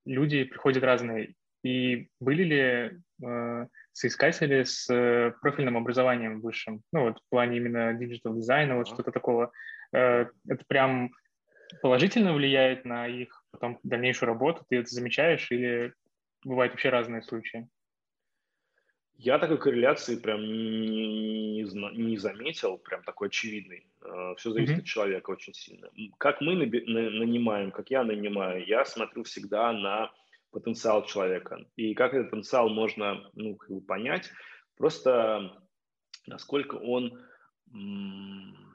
люди приходят разные. И были ли э, соискатели с э, профильным образованием высшим? Ну вот в плане именно digital дизайна, вот что-то такого. Э, это прям положительно влияет на их потом дальнейшую работу? Ты это замечаешь или бывают вообще разные случаи. Я такой корреляции прям не, не, не заметил, прям такой очевидный. Э, Все зависит mm-hmm. от человека очень сильно. Как мы нанимаем, как я нанимаю, я смотрю всегда на потенциал человека. И как этот потенциал можно ну, как бы понять, просто насколько он м-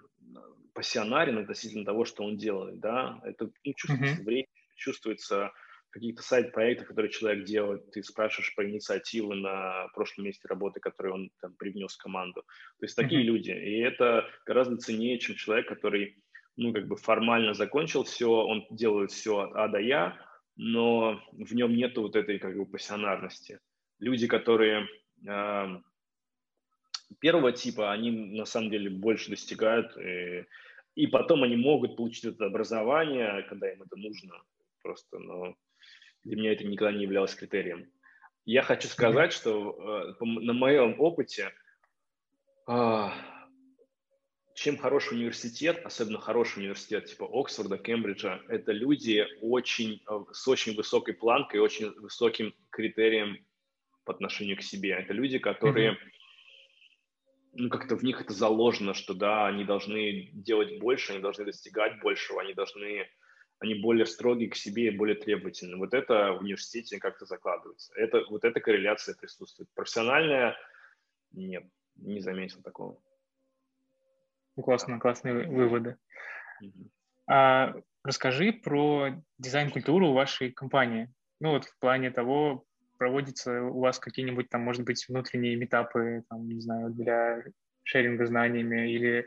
пассионарен относительно того, что он делает. Да? Это ну, чувствуется mm-hmm. время, чувствуется каких-то сайт-проектов, которые человек делает, ты спрашиваешь про инициативы на прошлом месте работы, которые он там привнес в команду. То есть такие mm-hmm. люди. И это гораздо ценнее, чем человек, который, ну, как бы формально закончил все, он делает все от А до Я, но в нем нет вот этой, как бы, пассионарности. Люди, которые э, первого типа, они на самом деле больше достигают, и, и потом они могут получить это образование, когда им это нужно просто, но для меня это никогда не являлось критерием. Я хочу сказать, что э, на моем опыте, э, чем хороший университет, особенно хороший университет типа Оксфорда, Кембриджа, это люди очень, э, с очень высокой планкой, очень высоким критерием по отношению к себе. Это люди, которые, mm-hmm. Ну, как-то в них это заложено, что да, они должны делать больше, они должны достигать большего, они должны они более строгие к себе и более требовательны. Вот это в университете как-то закладывается. Это, вот эта корреляция присутствует. Профессиональная – нет. не заметил такого. Классно, классные выводы. Mm-hmm. А, расскажи про дизайн-культуру вашей компании. Ну вот в плане того, проводятся у вас какие-нибудь там, может быть, внутренние метапы, там, не знаю, для шеринга знаниями или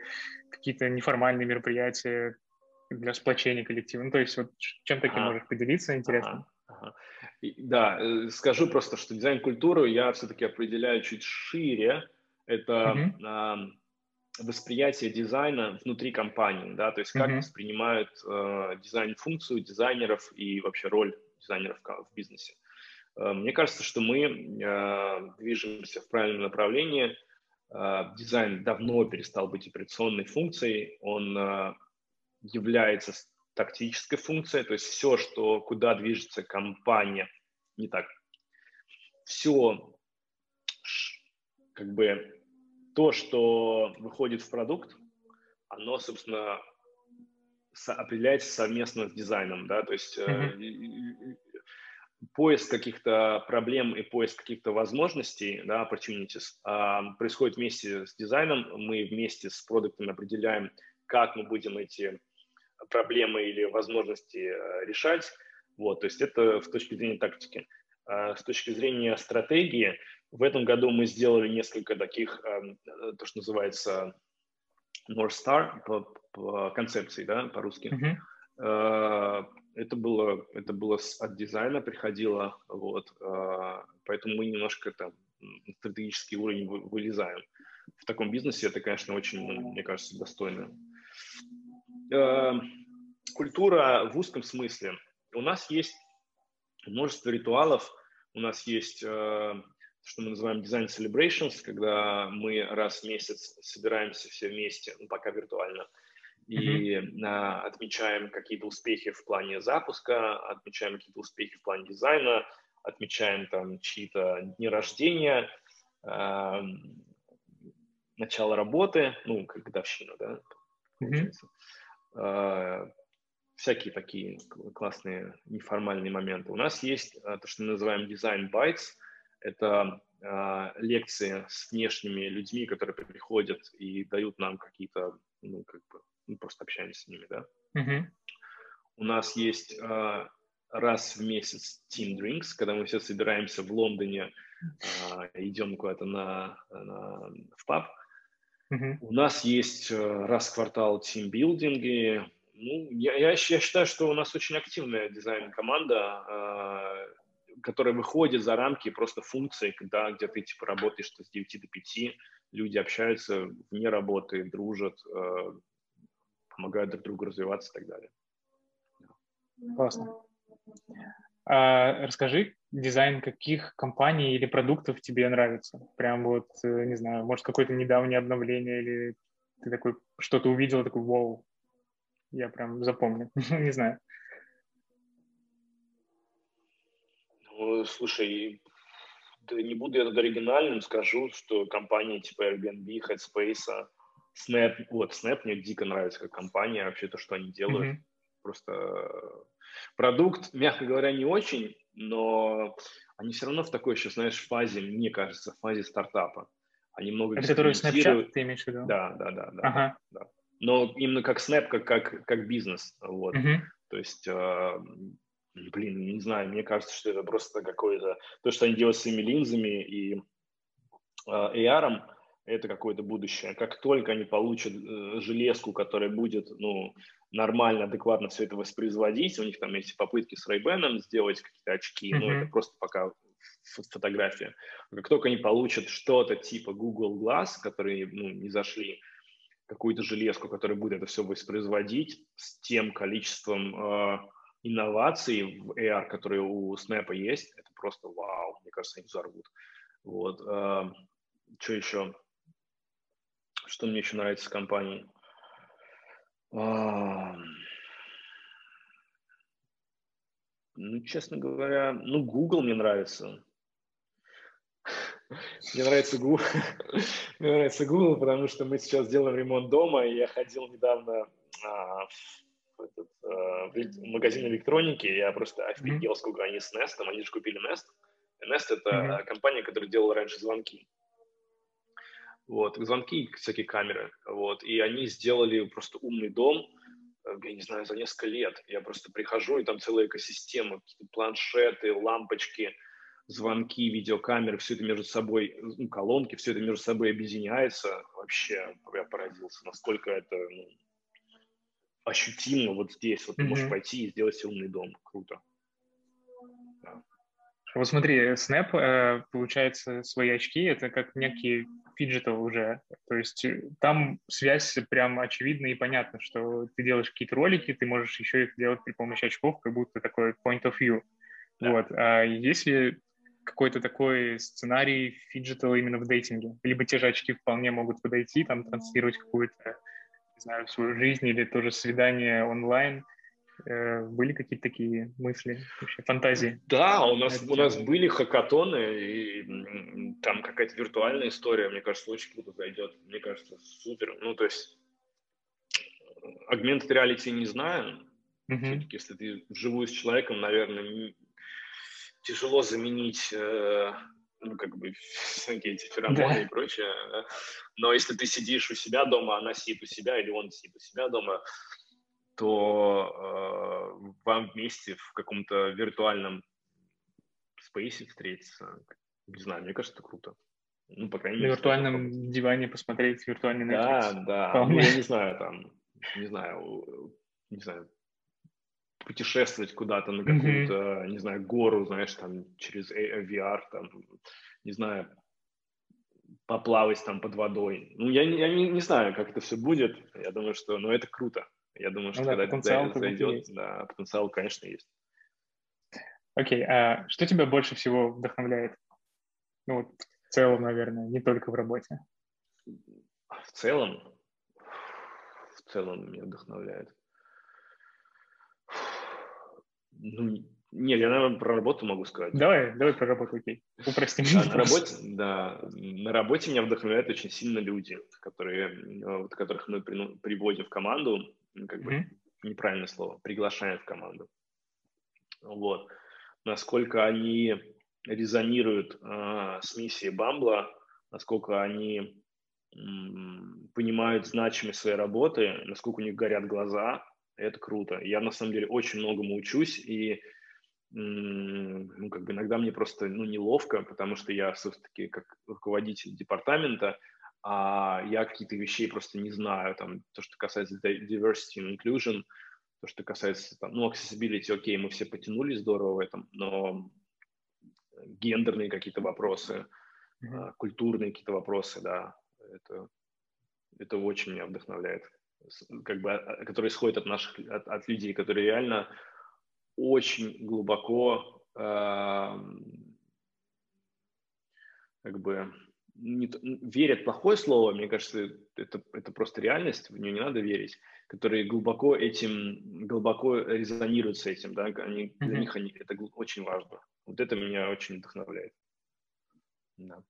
какие-то неформальные мероприятия для сплочения коллектива. Ну, то есть вот чем таким ага. можешь поделиться, интересно. Ага. Ага. Да, э, скажу просто, что дизайн-культуру я все-таки определяю чуть шире. Это uh восприятие дизайна внутри компании, да, то есть как uh воспринимают э, дизайн-функцию дизайнеров и вообще роль дизайнеров в бизнесе. Э, мне кажется, что мы э, движемся в правильном направлении. Э, дизайн давно перестал быть операционной функцией, он является тактической функцией, то есть все, что, куда движется компания, не так, все, как бы, то, что выходит в продукт, оно, собственно, определяется совместно с дизайном, да, то есть mm-hmm поиск каких-то проблем и поиск каких-то возможностей, да, opportunities, э, происходит вместе с дизайном. Мы вместе с продуктами определяем, как мы будем эти проблемы или возможности э, решать. Вот, то есть это с точки зрения тактики. Э, с точки зрения стратегии, в этом году мы сделали несколько таких, э, то, что называется North Star по, по концепции, да, по-русски. Mm-hmm это было, это было от дизайна приходило, вот, а, поэтому мы немножко там стратегический уровень вылезаем. В таком бизнесе это, конечно, очень, мне кажется, достойно. А, культура в узком смысле. У нас есть множество ритуалов, у нас есть а, что мы называем Design Celebrations, когда мы раз в месяц собираемся все вместе, ну, пока виртуально, и mm-hmm. отмечаем какие-то успехи в плане запуска, отмечаем какие-то успехи в плане дизайна, отмечаем там чьи-то дни рождения, начало работы, ну, как годовщина, да, получается. Mm-hmm. Всякие такие классные неформальные моменты. У нас есть а, то, что мы называем дизайн bites. Это лекции с внешними людьми, которые приходят и дают нам какие-то, ну, как бы, мы просто общаемся с ними, да. Mm-hmm. У нас есть э, раз в месяц Team Drinks, когда мы все собираемся в Лондоне, э, идем куда-то на, на, в паб. Mm-hmm. У нас есть э, раз в квартал тимбилдинги. Ну, я, я, я считаю, что у нас очень активная дизайн-команда, э, которая выходит за рамки просто функций, когда, где ты типа работаешь с 9 до 5, люди общаются вне работы, дружат, э, помогают друг другу развиваться и так далее. Классно. А, расскажи, дизайн каких компаний или продуктов тебе нравится? Прям вот, э, не знаю, может, какое-то недавнее обновление или ты такой что-то увидел, такой, вау, я прям запомню, не знаю. Ну, слушай, да не буду я тут оригинальным, скажу, что компании типа Airbnb, Headspace, Snap, вот, Snap мне дико нравится как компания, вообще то, что они делают. Mm-hmm. Просто э, продукт, мягко говоря, не очень, но они все равно в такой еще, знаешь, фазе, мне кажется, фазе стартапа. Они много Это который Snapchat, ты имеешь в виду? Да, да, да, да. Ага. да. Но именно как Snap, как, как, как бизнес, вот. Mm-hmm. То есть, э, блин, не знаю, мне кажется, что это просто какое-то... То, что они делают с своими линзами и э, AR, это какое-то будущее. Как только они получат э, железку, которая будет ну, нормально, адекватно все это воспроизводить, у них там есть попытки с Ray-Ban сделать какие-то очки, mm-hmm. но это просто пока фотография. Как только они получат что-то типа Google Glass, которые ну, не зашли, какую-то железку, которая будет это все воспроизводить с тем количеством э, инноваций в AR, которые у Snap есть, это просто вау, мне кажется, они взорвут. Вот. Э, что еще? Что мне еще нравится в компании? А, ну, честно говоря, ну, Google мне нравится. Мне нравится Google, мне нравится Google, потому что мы сейчас делаем ремонт дома, и я ходил недавно а, в, этот, а, в магазин электроники, я просто офигел, сколько они с Nest, они же купили Nest. Nest – это mm-hmm. компания, которая делала раньше звонки. Вот, звонки, всякие камеры, вот, и они сделали просто умный дом, э, я не знаю, за несколько лет. Я просто прихожу, и там целая экосистема, планшеты, лампочки, звонки, видеокамеры, все это между собой, ну, колонки, все это между собой объединяется. Вообще, я поразился, насколько это ну, ощутимо вот здесь. Вот mm-hmm. ты можешь пойти и сделать себе умный дом. Круто. Вот смотри, Snap, э, получается, свои очки, это как некий phygital уже. То есть э, там связь прям очевидна и понятно, что ты делаешь какие-то ролики, ты можешь еще их делать при помощи очков, как будто такой point of view. Да. Вот. А если какой-то такой сценарий phygital а именно в дейтинге? Либо те же очки вполне могут подойти, там, транслировать какую-то, не знаю, свою жизнь или тоже свидание онлайн. Э, были какие-то такие мысли, вообще фантазии? Да, у нас, у нас были хакатоны, и там какая-то виртуальная история, мне кажется, очень круто зайдет. Мне кажется, супер. Ну, то есть augmented reality не знаю. Mm-hmm. Все-таки, если ты вживую с человеком, наверное, тяжело заменить э, ну, как бы, всякие эти феромоны да. и прочее. Да? Но если ты сидишь у себя дома, она сидит у себя, или он сидит у себя дома, то э, вам вместе в каком-то виртуальном спейсе встретиться. Не знаю, мне кажется, это круто. Ну, по крайней мере. На виртуальном диване посмотреть виртуальный Netflix. Да, да. Ну, я не знаю, там, не знаю, не знаю, путешествовать куда-то на какую-то, mm-hmm. не знаю, гору, знаешь, там, через VR, там, не знаю, поплавать там под водой. Ну, я, я не, не знаю, как это все будет. Я думаю, что, ну, это круто. Я думаю, ну что ну, да, когда это зайдет, да, потенциал, конечно, есть. Окей, okay, а что тебя больше всего вдохновляет? Ну, вот в целом, наверное, не только в работе. В целом? В целом меня вдохновляет. Ну, нет, я, наверное, про работу могу сказать. Давай, давай про работу, окей. Упростим. Да, на работе, да, на работе меня вдохновляют очень сильно люди, которые, вот, которых мы при, приводим в команду, как бы неправильное слово, приглашаем в команду. Вот. Насколько они резонируют э, с миссией Бамбла, насколько они м, понимают значимость своей работы, насколько у них горят глаза, это круто. Я на самом деле очень многому учусь, и ну, как бы иногда мне просто ну, неловко, потому что я все-таки как руководитель департамента, а я какие-то вещей просто не знаю. Там, то, что касается diversity and inclusion, то, что касается, там, ну, accessibility, окей, мы все потянули здорово в этом, но гендерные какие-то вопросы, mm-hmm. культурные какие-то вопросы, да, это, это очень меня вдохновляет как бы, а, которые исходят от наших, от, от людей, которые реально очень глубоко э, как бы не, верят плохое слово, мне кажется, это, это просто реальность, в нее не надо верить, которые глубоко этим, глубоко резонируют с этим, да, они, mm-hmm. для них они, это очень важно. Вот это меня очень вдохновляет. Да.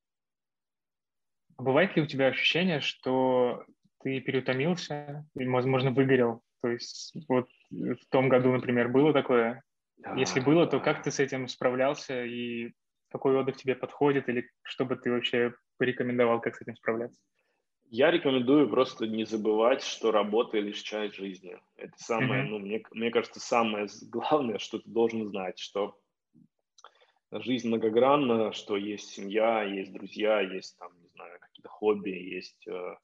А бывает ли у тебя ощущение, что ты переутомился и, возможно, выгорел. То есть вот в том году, например, было такое? Да, Если было, то как ты с этим справлялся и какой отдых тебе подходит или что бы ты вообще порекомендовал, как с этим справляться? Я рекомендую просто не забывать, что работа лишь часть жизни. Это самое, mm-hmm. ну, мне, мне кажется, самое главное, что ты должен знать, что жизнь многогранна, что есть семья, есть друзья, есть там, не знаю, какие-то хобби, есть э,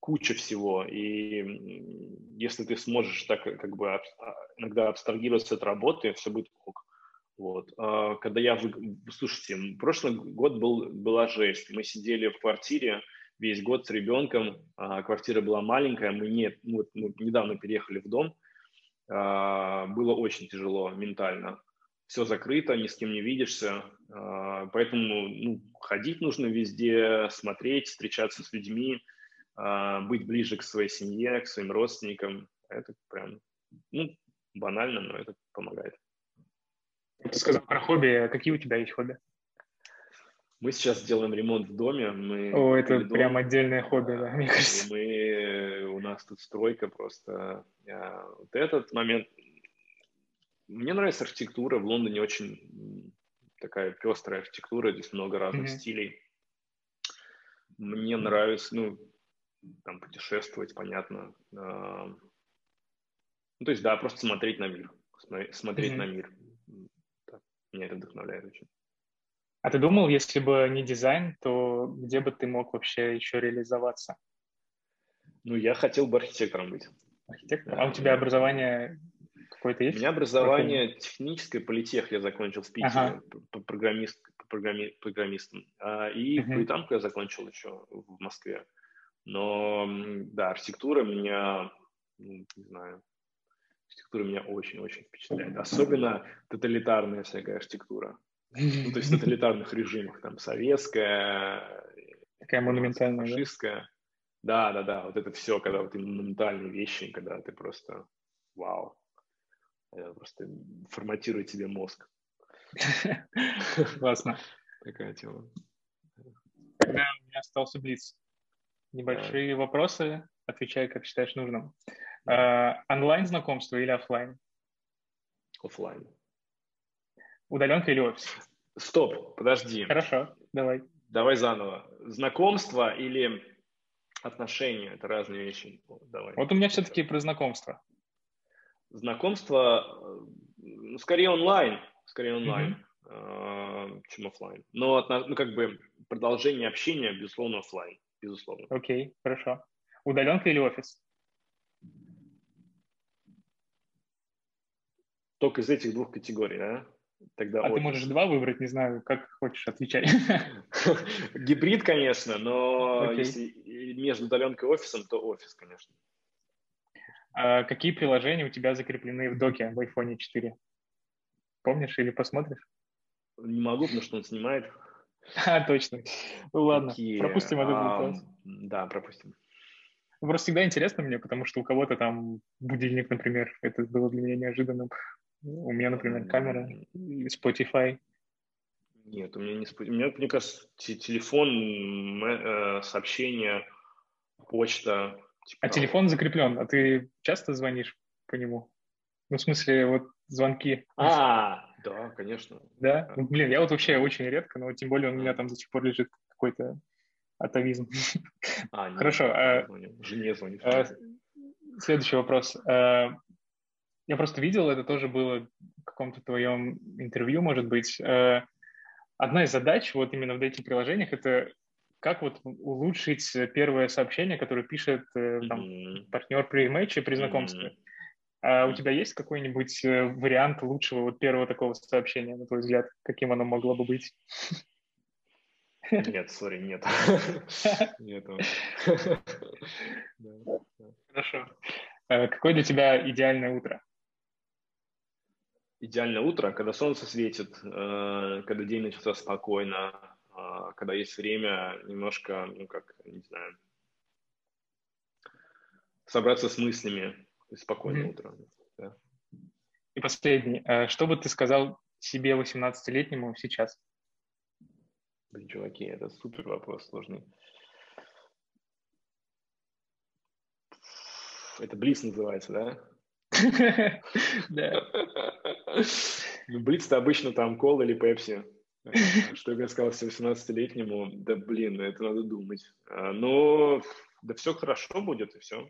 куча всего, и если ты сможешь так как бы а, иногда абстрагироваться от работы, все будет ок. Вот. А когда я, слушайте, прошлый год был, была жесть. Мы сидели в квартире весь год с ребенком, а квартира была маленькая, мы, не, мы, мы недавно переехали в дом, было очень тяжело ментально. Все закрыто, ни с кем не видишься, поэтому ну, ходить нужно везде, смотреть, встречаться с людьми, а, быть ближе к своей семье, к своим родственникам. Это прям, ну, банально, но это помогает. Ты сказал про хобби. А какие у тебя есть хобби? Мы сейчас делаем ремонт в доме. Мы О, это дом, прям отдельное хобби, да, мне кажется. Мы, у нас тут стройка просто. Я, вот этот момент... Мне нравится архитектура. В Лондоне очень такая пестрая архитектура. Здесь много разных mm-hmm. стилей. Мне нравится, ну, там, путешествовать, понятно. А, ну, то есть, да, просто смотреть на мир. Смотреть mm-hmm. на мир. Меня это вдохновляет очень. А ты думал, если бы не дизайн, то где бы ты мог вообще еще реализоваться? Ну, я хотел бы архитектором быть. Архитектор? А у тебя образование какое-то есть? У меня образование Профиль? техническое, политех я закончил в Питере, ага. программист, программи, программистом. А, и uh-huh. политанку я закончил еще в Москве. Но, да, архитектура меня, ну, не знаю, архитектура меня очень-очень впечатляет. Особенно тоталитарная всякая архитектура. Ну, то есть в тоталитарных режимах, там, советская, Такая монументальная, фашистская. Да? да, да, да, вот это все, когда вот монументальные вещи, когда ты просто, вау, это просто форматирует тебе мозг. Классно. Такая тема. Когда у меня остался блиц. Небольшие вопросы, отвечай, как считаешь нужным. А, онлайн знакомство или офлайн? Офлайн. Удаленка или офис? Стоп, подожди. Хорошо, давай. Давай заново. Знакомство или отношения – это разные вещи. Давай. Вот у меня все-таки про знакомство. Знакомство, ну, скорее онлайн, скорее онлайн, mm-hmm. чем офлайн. Но ну, как бы продолжение общения, безусловно, офлайн, безусловно. Окей, okay, хорошо. Удаленка или офис? Только из этих двух категорий, да? Тогда а офис. ты можешь два выбрать, не знаю, как хочешь, отвечать. Гибрид, конечно, но okay. если между удаленкой и офисом, то офис, конечно. А какие приложения у тебя закреплены в доке в iPhone 4? Помнишь или посмотришь? Не могу, потому что он снимает. А, точно. Ну ладно, Какие? пропустим этот вопрос. Да, пропустим. Просто всегда интересно мне, потому что у кого-то там будильник, например, это было для меня неожиданным. У меня, например, камера, Spotify. Нет, у меня не Spotify. У меня, мне кажется, телефон, э, сообщения, почта. Типа... А телефон закреплен, а ты часто звонишь по нему? Ну, в смысле, вот звонки. А, да, конечно. Да? Ну, блин, я вот вообще очень редко, но тем более он у меня там до сих пор лежит какой-то атовизм. А, нет, Хорошо. А, Жене звонишь. А, следующий вопрос. А, я просто видел, это тоже было в каком-то твоем интервью, может быть. Э, одна из задач вот именно в этих приложениях это как вот улучшить первое сообщение, которое пишет э, там, mm-hmm. партнер при матче, при знакомстве. Mm-hmm. А у тебя есть какой-нибудь э, вариант лучшего вот первого такого сообщения, на твой взгляд, каким оно могло бы быть? Нет, сори, нет. Нет. Хорошо. Какое для тебя идеальное утро? Идеальное утро, когда солнце светит, э, когда день начался спокойно, э, когда есть время немножко, ну как, не знаю, собраться с мыслями. Спокойное mm-hmm. утро. Да. И последний. Э, что бы ты сказал себе 18-летнему сейчас? Блин, чуваки, это супер вопрос сложный. Это Блиц называется, да? Да. Ну, Блиц-то обычно там кола или пепси. Что я сказал 18-летнему? Да блин, это надо думать. А, но да все хорошо будет, и все.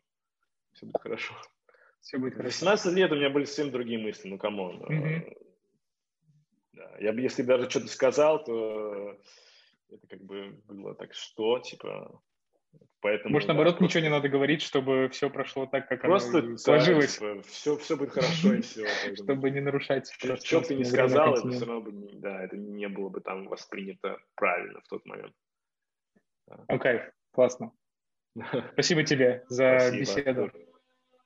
Все будет хорошо. Все будет хорошо. 18 лет у меня были совсем другие мысли, ну come on. Mm-hmm. Да. Я бы, если даже что-то сказал, то это как бы было так, что, типа, Поэтому, Может, наоборот, да, ничего не надо говорить, чтобы все прошло так, как просто, оно сложилось. Да, типа, все, все будет хорошо и все. Чтобы не нарушать. Что бы ты не сказал, это все равно бы, да, это не было бы там воспринято правильно в тот момент. Окей, классно. Спасибо тебе за беседу.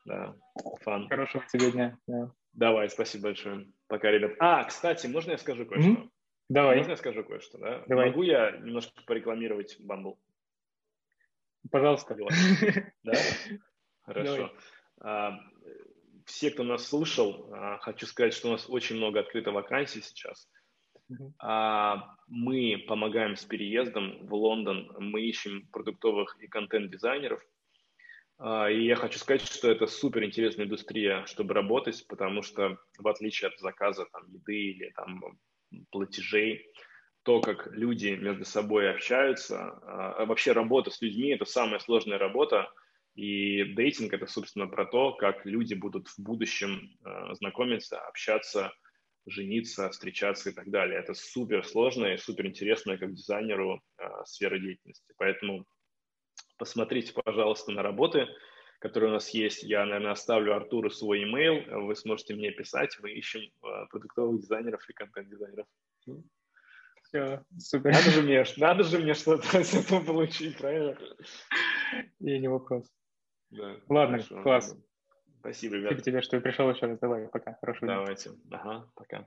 Да, фан. Хорошего тебе дня. Давай, спасибо большое. Пока, ребят. А, кстати, можно я скажу кое-что? Давай. Можно я скажу кое-что, да? Давай. Могу я немножко порекламировать Bumble? Пожалуйста. Да? Хорошо. А, все, кто нас слушал, а, хочу сказать, что у нас очень много открытых вакансий сейчас. А, мы помогаем с переездом в Лондон, мы ищем продуктовых и контент-дизайнеров. И я хочу сказать, что это супер интересная индустрия, чтобы работать, потому что в отличие от заказа там, еды или там, платежей, то, как люди между собой общаются. А вообще работа с людьми – это самая сложная работа, и дейтинг – это, собственно, про то, как люди будут в будущем а, знакомиться, общаться, жениться, встречаться и так далее. Это супер сложная и супер интересная как дизайнеру а, сфера деятельности. Поэтому посмотрите, пожалуйста, на работы, которые у нас есть. Я, наверное, оставлю Артуру свой email, вы сможете мне писать, мы ищем продуктовых дизайнеров и контент-дизайнеров. Все, супер. Надо же мне, надо же мне что-то с этого получить, правильно? И не вопрос. Да, Ладно, хорошо. класс. Спасибо, ребят. Спасибо тебе, что пришел еще раз. Давай, пока. Хорошего Давайте. Ага, пока.